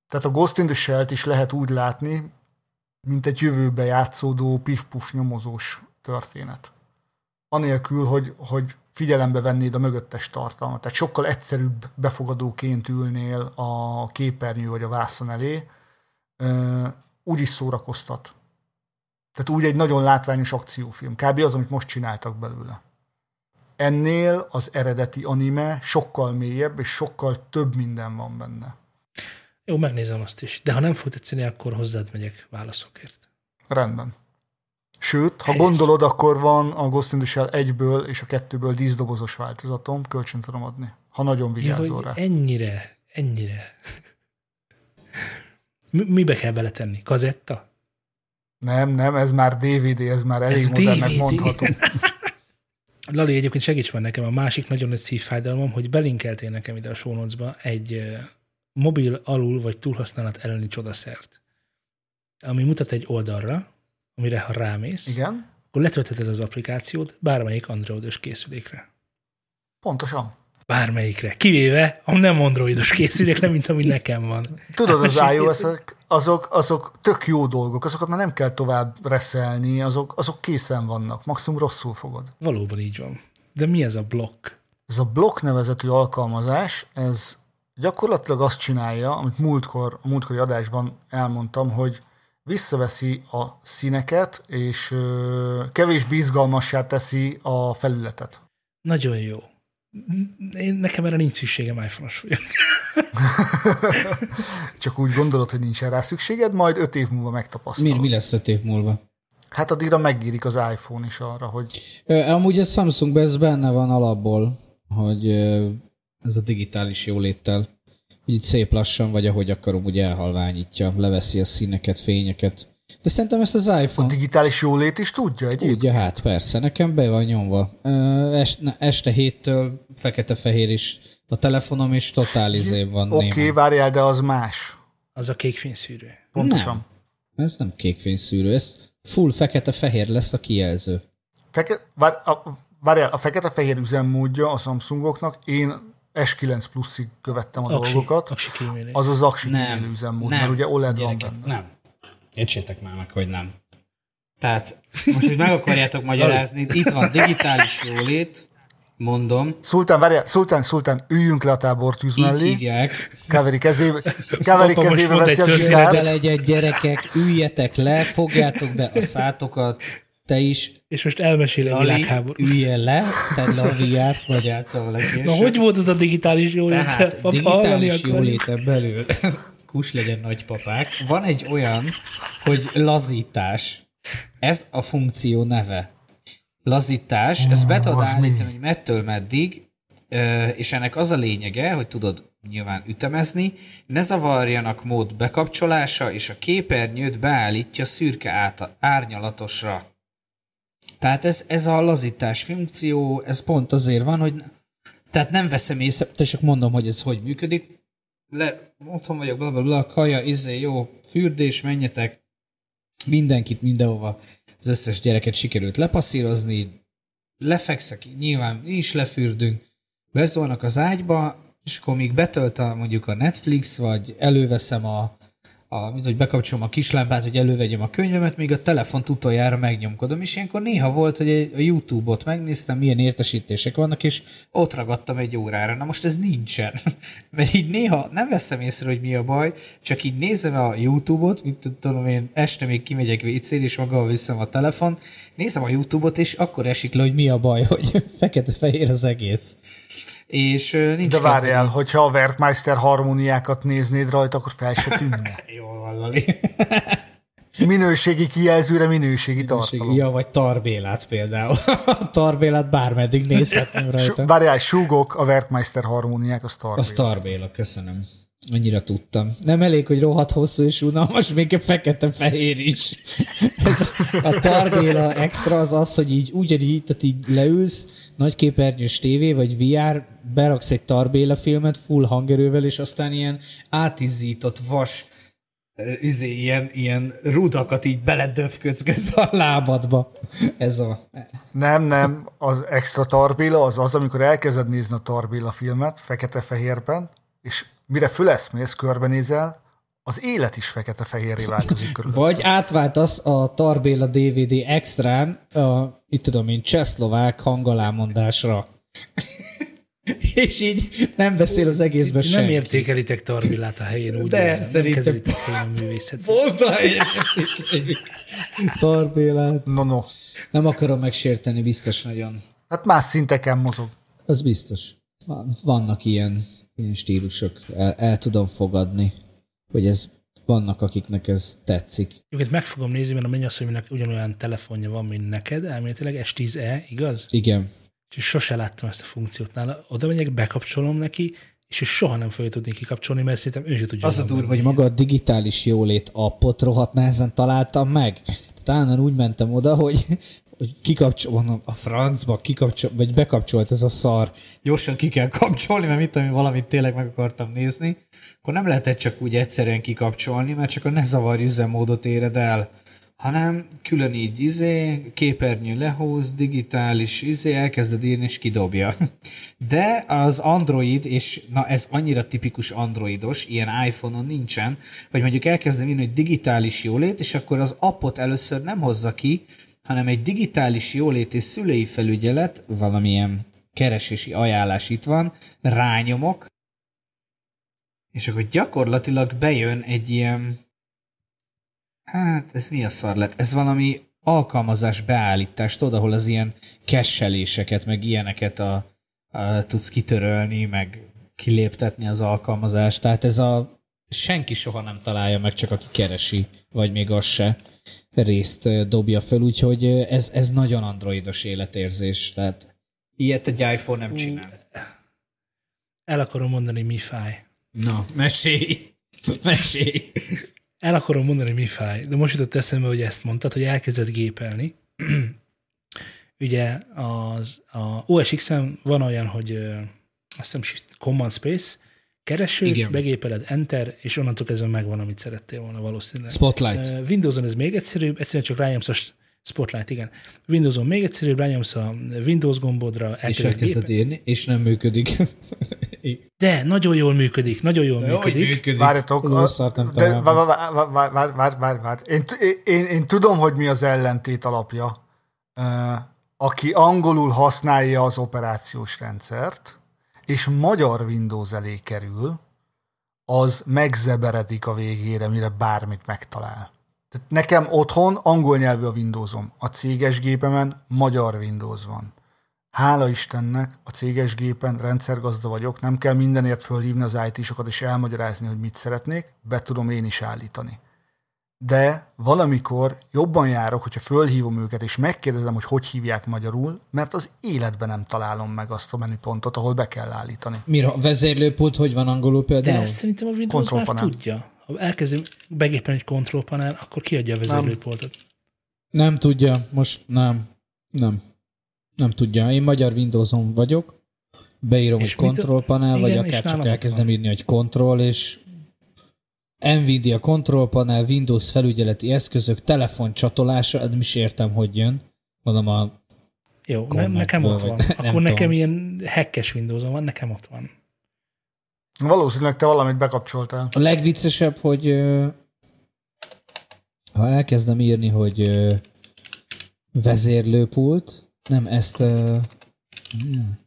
Tehát a Ghost in the Shell-t is lehet úgy látni, mint egy jövőbe játszódó pif-puf nyomozós történet. Anélkül, hogy, hogy figyelembe vennéd a mögöttes tartalmat. Tehát sokkal egyszerűbb befogadóként ülnél a képernyő vagy a vászon elé, úgy is szórakoztat. Tehát úgy egy nagyon látványos akciófilm. Kb. az, amit most csináltak belőle. Ennél az eredeti anime sokkal mélyebb, és sokkal több minden van benne. Jó, megnézem azt is. De ha nem fog tetszeni, akkor hozzád megyek válaszokért. Rendben. Sőt, ha gondolod, akkor van a Ghost in the Shell egyből és a kettőből díszdobozos változatom, kölcsön tudom adni. Ha nagyon Ja, vigyázol hogy rá. ennyire, ennyire. Mi- Mibe kell beletenni? Kazetta? Nem, nem, ez már DVD, ez már elég Ez modernnek DVD. mondható. Lali, egyébként segíts már nekem, a másik nagyon nagy szívfájdalmam, hogy belinkeltél nekem ide a show egy mobil alul vagy túlhasználat elleni csodaszert, ami mutat egy oldalra, amire ha rámész, Igen, akkor letöltheted az applikációt bármelyik androidos készülékre. pontosan. Bármelyikre. Kivéve a nem androidos készülékre, mint ami nekem van. Tudod, az iOS-ek, azok, azok tök jó dolgok, azokat már nem kell tovább reszelni, azok, azok készen vannak, maximum rosszul fogod. Valóban így van. De mi ez a blokk? Ez a block nevezetű alkalmazás, ez gyakorlatilag azt csinálja, amit múltkor, a múltkori adásban elmondtam, hogy visszaveszi a színeket, és ö, kevésbé izgalmassá teszi a felületet. Nagyon jó. Én, nekem erre nincs szükségem, iPhone-os vagyok. Csak úgy gondolod, hogy nincsen rá szükséged, majd öt év múlva Mi, megtapasztalod. mi lesz öt év múlva? Hát addigra megírik az iPhone is arra, hogy Ö, Amúgy a Samsungban ez benne van alapból, hogy ez a digitális jóléttel így szép lassan, vagy ahogy akarom, úgy elhalványítja, leveszi a színeket, fényeket. De szerintem ezt az a iPhone digitális jólét is tudja egyébként. tudja, hát persze, nekem be van nyomva. Este, héttől fekete-fehér is a telefonom, és totál izé van Oké, néma. okay, várjál, de az más. Az a kék fényszűrő. Pontosan. Ez nem kékfényszűrő, ez full fekete-fehér lesz a kijelző. Feke, vár, a, várjál, a fekete-fehér üzemmódja a Samsungoknak, én S9 pluszig követtem a Aksi, dolgokat, aksi az az aksi Nem, üzemmód, nem, mert ugye OLED gyerekek, van benne. Nem. Értsétek már meg, hogy nem. Tehát most, hogy meg akarjátok magyarázni, itt van digitális jólét, mondom, Szultán, várjál, Szultán, Szultán, üljünk le a tábortűz így mellé, hívják. Kaveri kezébe, most kezébe veszi a bele egyet, gyerekek, üljetek le, fogjátok be a szátokat, te is, És most elmesél egy Lali, világháború. üljen le, tedd le a VR-t, vagy játszol később. Na, hogy volt az a digitális jólét? Tehát digitális jóléten belül, kus legyen nagypapák, van egy olyan, hogy lazítás. Ez a funkció neve. Lazítás, ezt be tudod állítani, hogy mettől meddig, és ennek az a lényege, hogy tudod nyilván ütemezni, ne zavarjanak mód bekapcsolása, és a képernyőt beállítja szürke át, árnyalatosra. Tehát ez, ez a lazítás funkció, ez pont azért van, hogy tehát nem veszem észre, te csak mondom, hogy ez hogy működik. Le, otthon vagyok, bla, bla, bla, kaja, izé, jó, fürdés, menjetek. Mindenkit mindenhova, az összes gyereket sikerült lepasszírozni, lefekszek, nyilván mi is lefürdünk, bezolnak az ágyba, és akkor míg betölt a, mondjuk a Netflix, vagy előveszem a, a hogy bekapcsolom a kislámpát, hogy elővegyem a könyvemet, még a telefont utoljára megnyomkodom, és ilyenkor néha volt, hogy a YouTube-ot megnéztem, milyen értesítések vannak, és ott ragadtam egy órára. Na most ez nincsen. Mert így néha nem veszem észre, hogy mi a baj, csak így nézem a YouTube-ot, mint tudom én, este még kimegyek wc és magával viszem a telefon, nézem a YouTube-ot, és akkor esik le, hogy mi a baj, hogy fekete-fehér az egész. És nincs De várjál, kedvem. hogyha a Werkmeister harmóniákat néznéd rajta, akkor fel se tűnne. Jól van, Lali. Minőségi kijelzőre minőségi tartalom. Ja, vagy Tarbélát például. Tarbélát bármeddig nézhetném rajta. Várjál, súgok, a Werkmeister harmóniák, az A Tarbéla. Starbéla, köszönöm. Annyira tudtam. Nem elég, hogy rohadt hosszú és unalmas, még fekete-fehér is. Ez a Tarbéla extra az az, hogy így ugyanígy, tehát így leülsz, nagyképernyős tévé vagy VR, beraksz egy Tarbéla filmet full hangerővel, és aztán ilyen átizzított vas izé, ilyen, ilyen rudakat így beledöfködsz közben a lábadba. Ez a... Nem, nem, az extra Tarbéla az az, amikor elkezded nézni a Tarbéla filmet fekete-fehérben, és mire föleszmész, körbenézel, az élet is fekete-fehérré változik körül. Vagy átváltasz a Tarbéla DVD extrán, a, itt tudom én, csehszlovák hangalámondásra. És így nem beszél az egészben Nem senki. értékelitek Tarbillát a helyén, úgy De érzem. szerintem- Nem a művészet. Volt a Tarbélát. No, no. Nem akarom megsérteni, biztos nagyon. Hát más szinteken mozog. Az biztos. Van- Vannak ilyen, ilyen stílusok, el, el tudom fogadni, hogy ez vannak, akiknek ez tetszik. Egyébként meg fogom nézni, mert a mennyasszonynak ugyanolyan telefonja van, mint neked, elméletileg S10e, igaz? Igen. És sose láttam ezt a funkciót nála. Oda megyek, bekapcsolom neki, és ő soha nem fogja tudni kikapcsolni, mert szerintem ő sem tudja. Az a durva, hogy maga a digitális jólét appot rohadt nehezen találtam meg. Tehát állandóan úgy mentem oda, hogy, hogy kikapcsolom a francba, kikapcsol, vagy bekapcsolt ez a szar. Gyorsan ki kell kapcsolni, mert mit tudom, valamit tényleg meg akartam nézni. Akkor nem lehetett csak úgy egyszerűen kikapcsolni, mert csak a ne zavarj üzemmódot éred el hanem külön így izé, képernyő lehúz, digitális izé, elkezded írni, és kidobja. De az Android, és na ez annyira tipikus Androidos, ilyen iPhone-on nincsen, hogy mondjuk elkezdem írni, hogy digitális jólét, és akkor az appot először nem hozza ki, hanem egy digitális jólét és szülői felügyelet, valamilyen keresési ajánlás itt van, rányomok, és akkor gyakorlatilag bejön egy ilyen Hát, ez mi a szar lett? Ez valami alkalmazás beállítás, tudod, ahol az ilyen kesseléseket, meg ilyeneket a, a, tudsz kitörölni, meg kiléptetni az alkalmazást. Tehát ez a senki soha nem találja meg, csak aki keresi, vagy még az se részt dobja fel, úgyhogy ez, ez nagyon androidos életérzés. Tehát ilyet egy iPhone nem csinál. El akarom mondani, mi fáj. Na, mesélj! Mesélj! El akarom mondani, mi fáj, de most jutott eszembe, hogy ezt mondtad, hogy elkezdett gépelni. Ugye az a OS X-en van olyan, hogy azt hiszem Command Space, kereső, Igen. Begépeled Enter, és onnantól kezdve megvan, amit szerettél volna valószínűleg. Spotlight. Windowson ez még egyszerűbb, egyszerűen csak rányomsz a Spotlight, igen. Windowson még egyszerűbb, rányomsz a Windows gombodra, És elkezded írni, és nem működik. De nagyon jól működik, nagyon jól működik. működik? Várjatok, a- de, vár, vár, vár, vár, vár, vár. Én, én, én tudom, hogy mi az ellentét alapja. Uh, aki angolul használja az operációs rendszert, és magyar Windows elé kerül, az megzeberedik a végére, mire bármit megtalál. Tehát nekem otthon angol nyelvű a Windowsom, a céges gépemen magyar Windows van. Hála Istennek a céges gépen rendszergazda vagyok, nem kell mindenért fölhívni az IT-sokat és elmagyarázni, hogy mit szeretnék, be tudom én is állítani. De valamikor jobban járok, hogyha fölhívom őket, és megkérdezem, hogy hogy hívják magyarul, mert az életben nem találom meg azt a menüpontot, ahol be kell állítani. Mire a vezérlőpult hogy van angolul De például? ezt szerintem a Windows már tudja. Ha elkezdünk begépelni egy control panel, akkor kiadja a vezérlőpultot. Nem tudja, most nem. Nem. Nem tudja. Én magyar Windowson vagyok, beírom, És hogy mit- control panel, vagy akár csak elkezdem van. írni, hogy control, és Nvidia control panel, Windows felügyeleti eszközök, telefoncsatolása, nem is értem, hogy jön. Mondom, a Jó, Command-ből, nekem ott van. nem Akkor tudom. nekem ilyen hackes windows van, nekem ott van. Valószínűleg te valamit bekapcsoltál. A legviccesebb, hogy ha elkezdem írni, hogy vezérlőpult, nem ezt... hmm.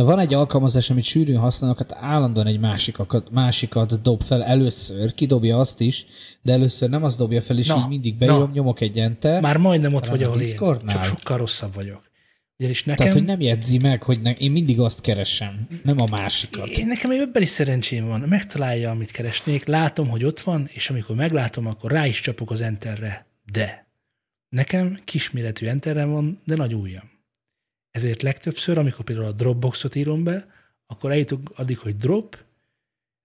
De van egy alkalmazás, amit sűrűn használok, hát állandóan egy másikat, másikat dob fel először, kidobja azt is, de először nem azt dobja fel, és Na, így mindig beírom, na. nyomok egy enter. Már majdnem ott vagy, ahol én. Csak sokkal rosszabb vagyok. Ugyanis nekem, Tehát, hogy nem jegyzi meg, hogy ne, én mindig azt keresem, nem a másikat. én nekem ebben is szerencsém van. Megtalálja, amit keresnék, látom, hogy ott van, és amikor meglátom, akkor rá is csapok az enterre. De nekem kisméretű enterrem van, de nagy ujjam. Ezért legtöbbször, amikor például a Dropboxot írom be, akkor eljutok addig, hogy drop,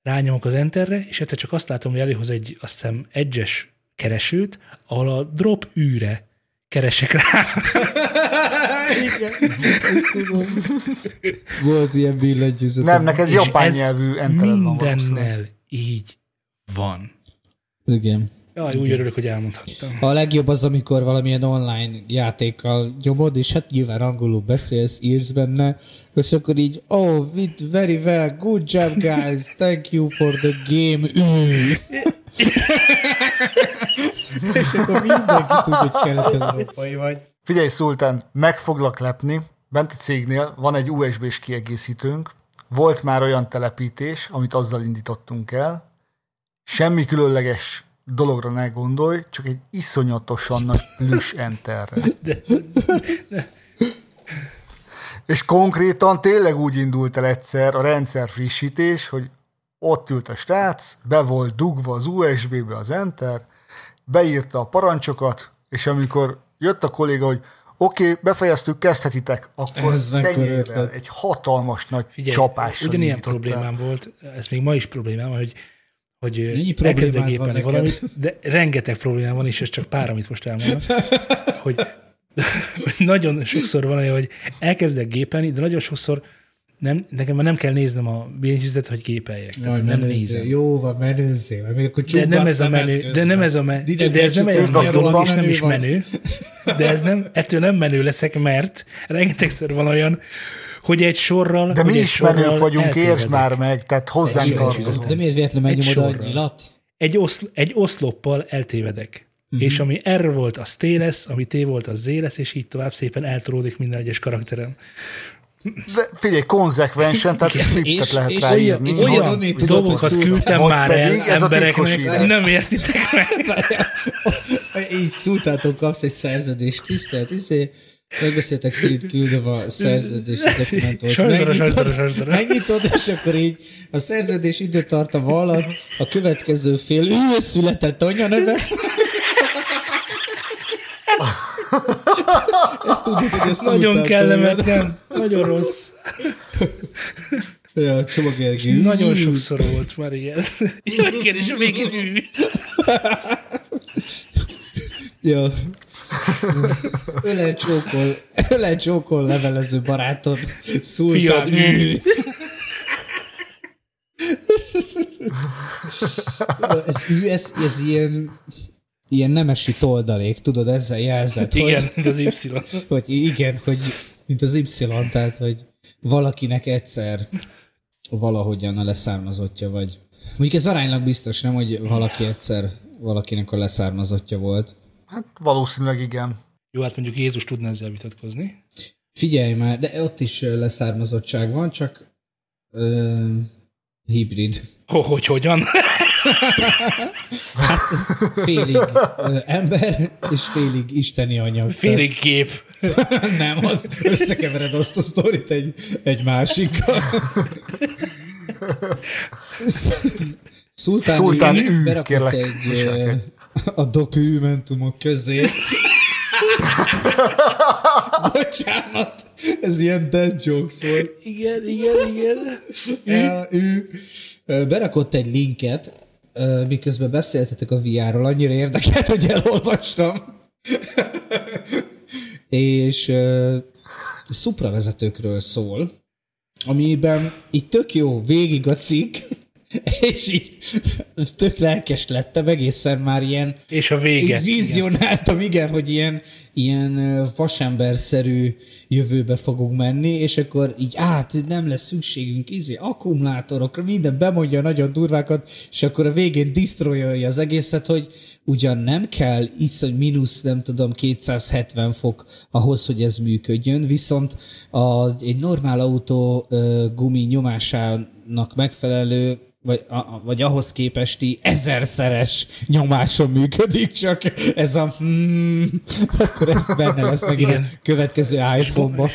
rányomok az enterre, és egyszer csak azt látom, hogy előhoz egy, azt hiszem, egyes keresőt, ahol a drop űre keresek rá. Volt ilyen billentyűzet. Nem, neked japán nyelvű entered van. Mindennel így van. Igen. Jaj, úgy örülök, hogy elmondhattam. A legjobb az, amikor valamilyen online játékkal nyomod, és hát nyilván angolul beszélsz, írsz benne, és akkor így, oh, with very well, good job guys, thank you for the game. És akkor mindenki tudja, hogy kelet-európai vagy. Figyelj, Szultán, meg foglak lepni. Bent a cégnél van egy USB-s kiegészítőnk. Volt már olyan telepítés, amit azzal indítottunk el. Semmi különleges dologra ne gondolj, csak egy iszonyatosan nagy plüss enterre. De, És konkrétan tényleg úgy indult el egyszer a rendszer frissítés, hogy ott ült a srác, be volt dugva az USB-be az Enter, beírta a parancsokat, és amikor jött a kolléga, hogy oké, okay, befejeztük, kezdhetitek, akkor tenyérrel egy hatalmas nagy Figyelj, csapással ugyanilyen problémám volt, ez még ma is problémám, hogy hogy Mennyi elkezdek gépelni valamit, de rengeteg problémám van, és ez csak pár, amit most elmondok, hogy nagyon sokszor van olyan, hogy elkezdek gépelni, de nagyon sokszor nem, nekem már nem kell néznem a billentyűzetet, hogy gépeljek. Tehát Jaj, nem menőzzél. nézem. Jó van, menőzzél. Mert még akkor De nem ez a menő, de nem ez a menő, Direkt de ez nem egy dolog, és nem is menő. De ez nem, ettől nem menő leszek, mert rengetegszer van olyan, hogy egy sorral... De mi is menők vagyunk, értsd már meg, tehát hozzánk tartozol. De miért véletlenül Egy megnyomod a sorral. nyilat? Egy, oszl, egy oszloppal eltévedek. Mhm. És ami R volt, az T lesz, ami T volt, az Z lesz, és így tovább szépen eltolódik minden egyes karakteren. De figyelj, konzekvensen, tehát skriptet És- lehet és ráírni. és Olyan tudod, dolgokat hogy küldtem már el ez embereknek, nem értitek meg. Így szultától kapsz egy szerződést, tisztelt, izé, megbeszéltek szerint küldöm a szerződési dokumentumot. Megnyitod, megnyitod, és akkor így a szerződés időtartama alatt a következő fél ő született anyjaneve. Ezt tudod, hogy a Nagyon kellemetlen, nagyon rossz. Ja, Csoma Gergely. Nagyon sokszor volt már ilyen. Igen, és a végén ű. Ja. Ölen csókol, ölen csókol levelező barátod, szultán. Fiad, ű. Ez, ű, ez, ez ilyen, ilyen nemesi toldalék, tudod, ezzel jelzett, Igen, hogy, mint az Y. hogy igen, hogy mint az Y, tehát, hogy valakinek egyszer valahogyan a leszármazottja vagy. Mondjuk ez aránylag biztos, nem, hogy valaki egyszer valakinek a leszármazottja volt. Hát valószínűleg igen. Jó, hát mondjuk Jézus tudna ezzel vitatkozni. Figyelj már, de ott is leszármazottság van, csak ö, hibrid. Ho, hogy hogyan? Félig ö, ember, és félig isteni anyag. Félig kép. Nem, az, összekevered azt a sztorit egy, egy másikkal. Szultán, Szultán ű, berakott kérlek, egy. A dokumentumok közé. Bocsánat, ez ilyen dead jokes volt. Igen, igen, igen. Ja, ő berakott egy linket, miközben beszéltetek a VR-ról, annyira érdekelt, hogy elolvastam. És uh, szupravezetőkről szól, amiben így tök jó végig a cikk, és így tök lelkes lettem, egészen már ilyen És a vége. vizionáltam, igen, hogy ilyen, ilyen vasemberszerű jövőbe fogunk menni, és akkor így át, nem lesz szükségünk izé, akkumulátorokra, minden bemondja a nagyon durvákat, és akkor a végén disztrojolja az egészet, hogy ugyan nem kell iszony mínusz, nem tudom, 270 fok ahhoz, hogy ez működjön, viszont a, egy normál autó ö, gumi nyomásának megfelelő vagy, a, vagy ahhoz képesti ezerszeres nyomáson működik, csak ez a hmm, akkor ezt benne lesz meg Igen. a következő iPhone-ba.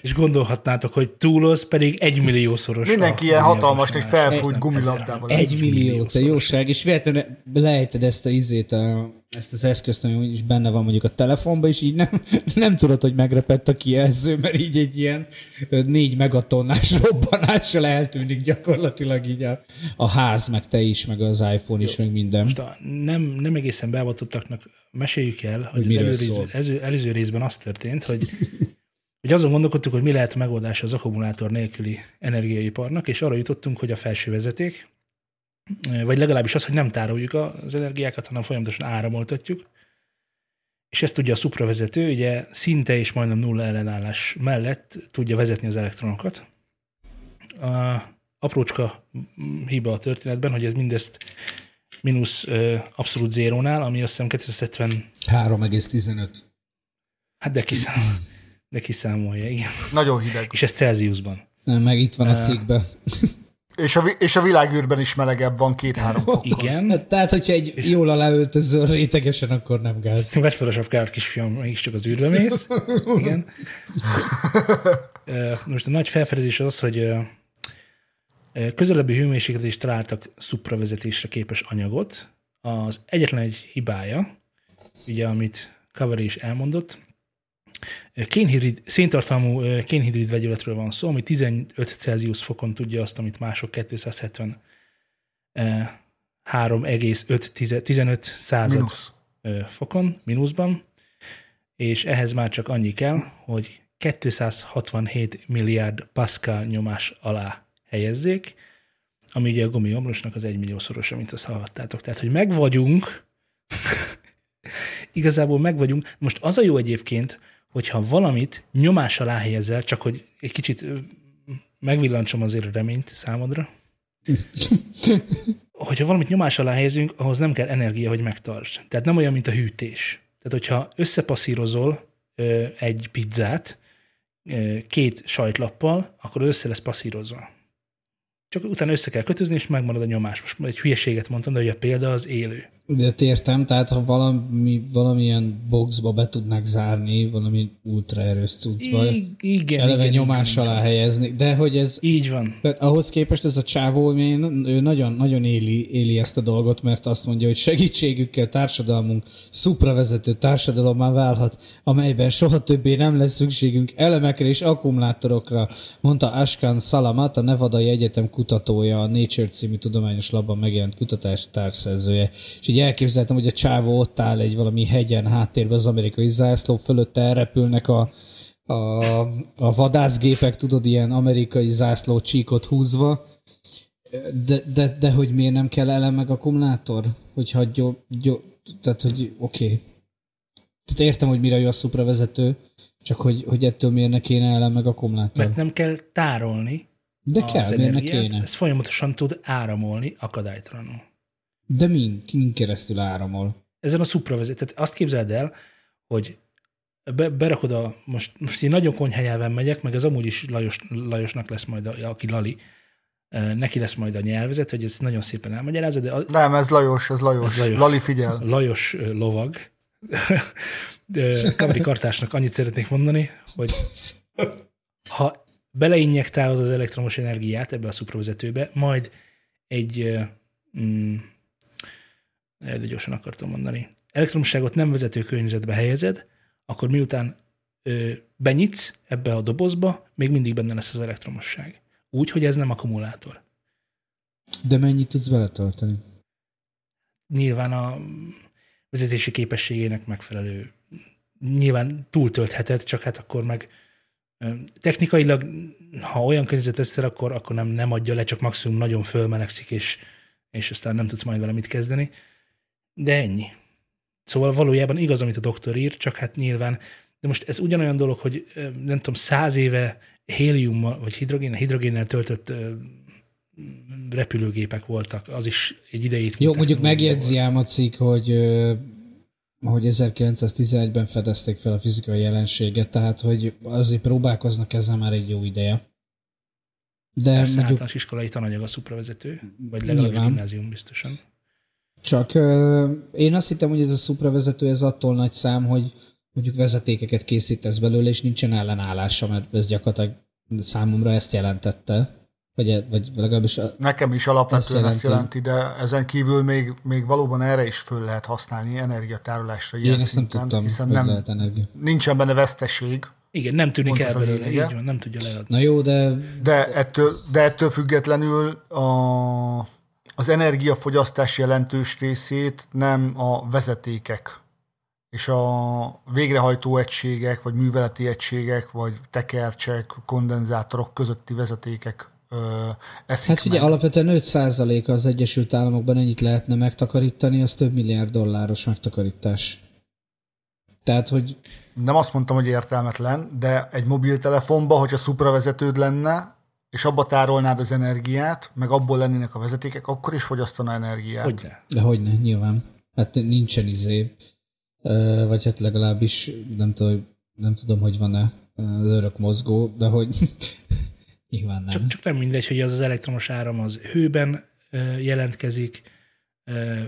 És gondolhatnátok, hogy túloz pedig egy milliószoros. Mindenki ilyen hatalmas, hogy felfújt gumilabdával. Egy millió, te jóság, és véletlenül lejted ezt a izét, a, ezt az eszközt, ami is benne van mondjuk a telefonban, és így nem, nem tudod, hogy megrepett a kijelző, mert így egy ilyen négy megatonnás robbanással eltűnik gyakorlatilag így a, a ház, meg te is, meg az iPhone is, meg minden. Most a nem, nem egészen beavatottaknak meséljük el, hogy, Hogy az előző, szól. előző, részben az történt, hogy, hogy azon gondolkodtuk, hogy mi lehet a megoldás az akkumulátor nélküli energiaiparnak, és arra jutottunk, hogy a felső vezeték, vagy legalábbis az, hogy nem tároljuk az energiákat, hanem folyamatosan áramoltatjuk, és ezt tudja a szupravezető, ugye szinte és majdnem nulla ellenállás mellett tudja vezetni az elektronokat. A aprócska hiba a történetben, hogy ez mindezt mínusz ö, abszolút zérónál, ami azt hiszem 270, 3,15. hát de, kiszám, de kiszámolja, igen. Nagyon hideg. És ez Celsiusban. Nem, meg itt van a cikkbe. És a, és a világűrben is melegebb van két-három fok. Igen. Hát, tehát, hogyha egy jól aláöltözöl rétegesen, akkor nem gáz. Vedd fel a sapkádat, kisfiam, mégiscsak az űrbe mész. Igen. Most a nagy felfedezés az, hogy Közelebbi hőmérsékletet is találtak szupravezetésre képes anyagot. Az egyetlen egy hibája, ugye amit Covery is elmondott, kénhidrid, széntartalmú kénhidrid vegyületről van szó, ami 15 Celsius fokon tudja azt, amit mások 270 ö, 3,5-15 század Minusz. fokon, mínuszban, és ehhez már csak annyi kell, hogy 267 milliárd pascal nyomás alá helyezzék, ami ugye a gumiomlosnak az egymilliószorosa, mint azt hallhattátok. Tehát, hogy megvagyunk, igazából megvagyunk. Most az a jó egyébként, hogyha valamit nyomás alá helyezel, csak hogy egy kicsit megvillancsom azért a reményt számodra, hogyha valamit nyomás alá helyezünk, ahhoz nem kell energia, hogy megtarts. Tehát nem olyan, mint a hűtés. Tehát, hogyha összepasszírozol egy pizzát két sajtlappal, akkor össze lesz passzírozva. Csak utána össze kell kötözni, és megmarad a nyomás. Most egy hülyeséget mondtam, de hogy a példa az élő. De értem, tehát ha valami, valamilyen boxba be tudnák zárni, valami ultra erős cuccba, I- és igen, eleve igen, nyomás igen, alá helyezni, de hogy ez Így van. Tehát ahhoz képest ez a csávó, ő nagyon, nagyon éli, éli ezt a dolgot, mert azt mondja, hogy segítségükkel társadalmunk szupravezető társadalommá válhat, amelyben soha többé nem lesz szükségünk elemekre és akkumulátorokra, mondta Ashkan Salamat, a Nevadai Egyetem kutatója, a Nature című tudományos labban megjelent kutatás társszerzője. És így elképzeltem, hogy a csávó ott áll egy valami hegyen háttérben az amerikai zászló fölött elrepülnek a, a, a vadászgépek, tudod, ilyen amerikai zászló csíkot húzva, de, de, de hogy miért nem kell elem meg akkumulátor? Hogyha gyó, gyó, tehát, hogy oké. Okay. Tehát értem, hogy mire jó a szupravezető, csak hogy, hogy ettől miért ne kéne elem meg akkumulátor. Mert nem kell tárolni De az kell, miért ne kéne? ez folyamatosan tud áramolni akadálytalanul. De min, min keresztül áramol? ezen a szupravezet. Tehát azt képzeld el, hogy be, berakod a, most, most én nagyon konyhányelven megyek, meg ez amúgy is Lajos, Lajosnak lesz majd, a, aki Lali, neki lesz majd a nyelvezet, hogy ez nagyon szépen elmagyarázza, de a, Nem, ez Lajos, ez Lajos. Ez Lajos. Lali figyel. Lajos lovag. Ö, Kamri kartásnak annyit szeretnék mondani, hogy ha beleinjektálod az elektromos energiát ebbe a szupravezetőbe, majd egy, mm, de gyorsan akartam mondani, elektromosságot nem vezető környezetbe helyezed, akkor miután ö, benyitsz ebbe a dobozba, még mindig benne lesz az elektromosság. Úgy, hogy ez nem akkumulátor. De mennyit tudsz beletölteni? nyilván a vezetési képességének megfelelő. Nyilván túltöltheted, csak hát akkor meg technikailag, ha olyan környezet összer, akkor, akkor nem, nem adja le, csak maximum nagyon fölmelegszik, és, és aztán nem tudsz majd vele mit kezdeni. De ennyi. Szóval valójában igaz, amit a doktor ír, csak hát nyilván, de most ez ugyanolyan dolog, hogy nem tudom, száz éve héliummal, vagy hidrogén, hidrogénnel töltött repülőgépek voltak, az is egy ideig. Jó, mondjuk megjegyzi ám a cikk, hogy, hogy 1911-ben fedezték fel a fizikai jelenséget, tehát hogy azért próbálkoznak ezzel már egy jó ideje. De Persze, mondjuk általános iskolai tananyag a szupravezető, vagy legalábbis Nyilván. gimnázium biztosan. Csak ö, én azt hittem, hogy ez a szupravezető ez attól nagy szám, hogy mondjuk vezetékeket készítesz belőle, és nincsen ellenállása, mert ez gyakorlatilag számomra ezt jelentette. Vagy, vagy legalábbis a, Nekem is alapvetően Ezt ezt jelenti. jelenti, de ezen kívül még, még valóban erre is föl lehet használni energiatárolásra ilyen én ezt nem szinten, tudtam, hiszen hogy nem, lehet energia. nincsen benne veszteség, Igen, nem tűnik el belőle, így van, nem tudja leadni. Na jó, de de ettől, de ettől függetlenül a, az energiafogyasztás jelentős részét nem a vezetékek és a végrehajtó egységek, vagy műveleti egységek, vagy tekercsek, kondenzátorok közötti vezetékek eszik hát figyelj, meg. alapvetően 5% az Egyesült Államokban ennyit lehetne megtakarítani, az több milliárd dolláros megtakarítás. Tehát, hogy Nem azt mondtam, hogy értelmetlen, de egy mobiltelefonba, hogyha szupravezetőd lenne, és abba tárolnád az energiát, meg abból lennének a vezetékek, akkor is fogyasztana energiát. Hogyne. De hogyne, nyilván. Hát nincsen izé. Vagy hát legalábbis nem tudom, nem tudom hogy van-e az örök mozgó, de hogy nyilván nem. Csak, csak nem mindegy, hogy az az elektromos áram az hőben jelentkezik,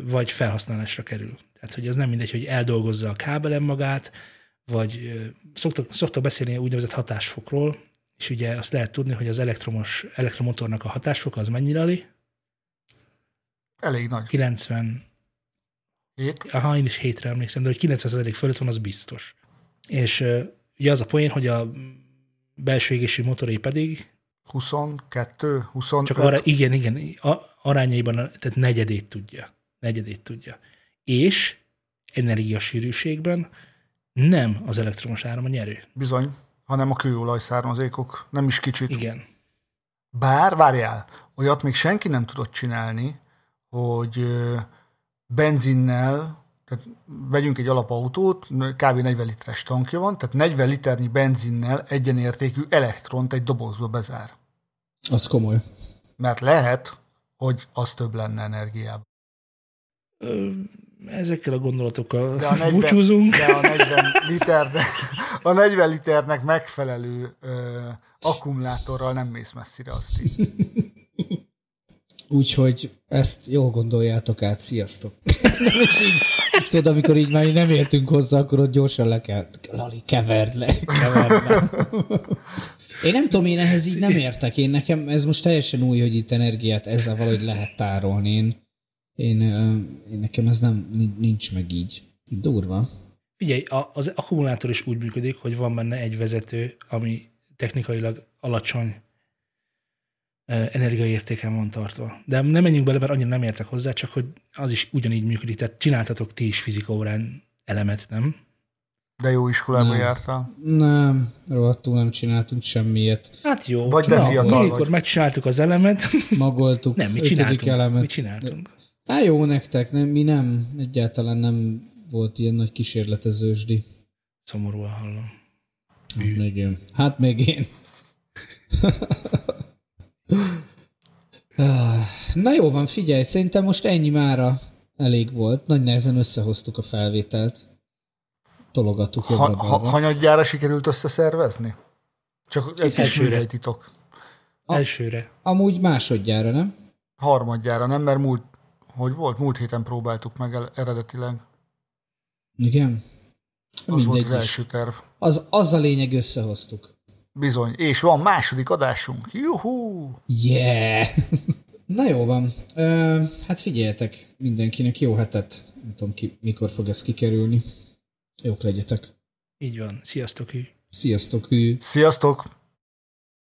vagy felhasználásra kerül. Tehát, hogy az nem mindegy, hogy eldolgozza a kábelen magát, vagy szoktak, szoktak beszélni úgynevezett hatásfokról, és ugye azt lehet tudni, hogy az elektromos, elektromotornak a hatásfoka az mennyire ali? Elég nagy. 90, Hét. aha, én is hétre emlékszem, de hogy 90% fölött van, az biztos. És ugye az a poén, hogy a belső égési motorai pedig 22, 25. csak arra, igen, igen, a, arányaiban, tehát negyedét tudja. Negyedét tudja. És energiasűrűségben nem az elektromos áram a nyerő. Bizony, hanem a kőolaj származékok. Nem is kicsit. Igen. Bár, várjál, olyat még senki nem tudott csinálni, hogy benzinnel, tehát vegyünk egy alapautót, kb. 40 literes tankja van, tehát 40 liternyi benzinnel egyenértékű elektront egy dobozba bezár. Az komoly. Mert lehet, hogy az több lenne energiában. Ezekkel a gondolatokkal De a 40, búcsúzunk. de a 40 liternek, a 40 liternek megfelelő ö, akkumulátorral nem mész messzire azt így. Úgyhogy ezt jól gondoljátok át, sziasztok. Nem is így, tudod, amikor így már nem értünk hozzá, akkor ott gyorsan le kell. Lali, keverd le, keverd le. Én nem tudom, én ehhez így nem értek. Én nekem ez most teljesen új, hogy itt energiát ezzel valahogy lehet tárolni. Én, én, én nekem ez nem nincs meg így. Durva. Figyelj, az akkumulátor is úgy működik, hogy van benne egy vezető, ami technikailag alacsony energiaértéken van tartva. De nem menjünk bele, mert annyira nem értek hozzá, csak hogy az is ugyanígy működik. Tehát csináltatok ti is fizika órán elemet, nem? De jó iskolába Nem. jártál. Nem, rohadtul nem csináltunk semmiet. Hát jó. Vagy de fiatal amikor vagy. megcsináltuk az elemet, Magoltuk. nem, mi csináltunk. elemet. Mi csináltunk. Hát jó nektek, nem, mi nem, egyáltalán nem volt ilyen nagy kísérletezősdi. Szomorúan hallom. Hát én. Hát még én. Ah, Na jó van, figyelj, szerintem most ennyi mára elég volt. Nagy nehezen összehoztuk a felvételt. Tologattuk Ha, jobbra ha, hanyadjára sikerült összeszervezni? Csak ez is Elsőre. műhelytitok. A- Elsőre. Amúgy másodjára, nem? Harmadjára, nem? Mert múlt, hogy volt? Múlt héten próbáltuk meg el, eredetileg. Igen? Az volt Mindegy az is. első terv. Az, az a lényeg, összehoztuk. Bizony. És van második adásunk. Juhú! Yeah! Na jó van. Ö, hát figyeljetek, mindenkinek jó hetet. Nem tudom, ki, mikor fog ez kikerülni. Jók legyetek. Így van. Sziasztok, hű. Sziasztok, hű! Sziasztok!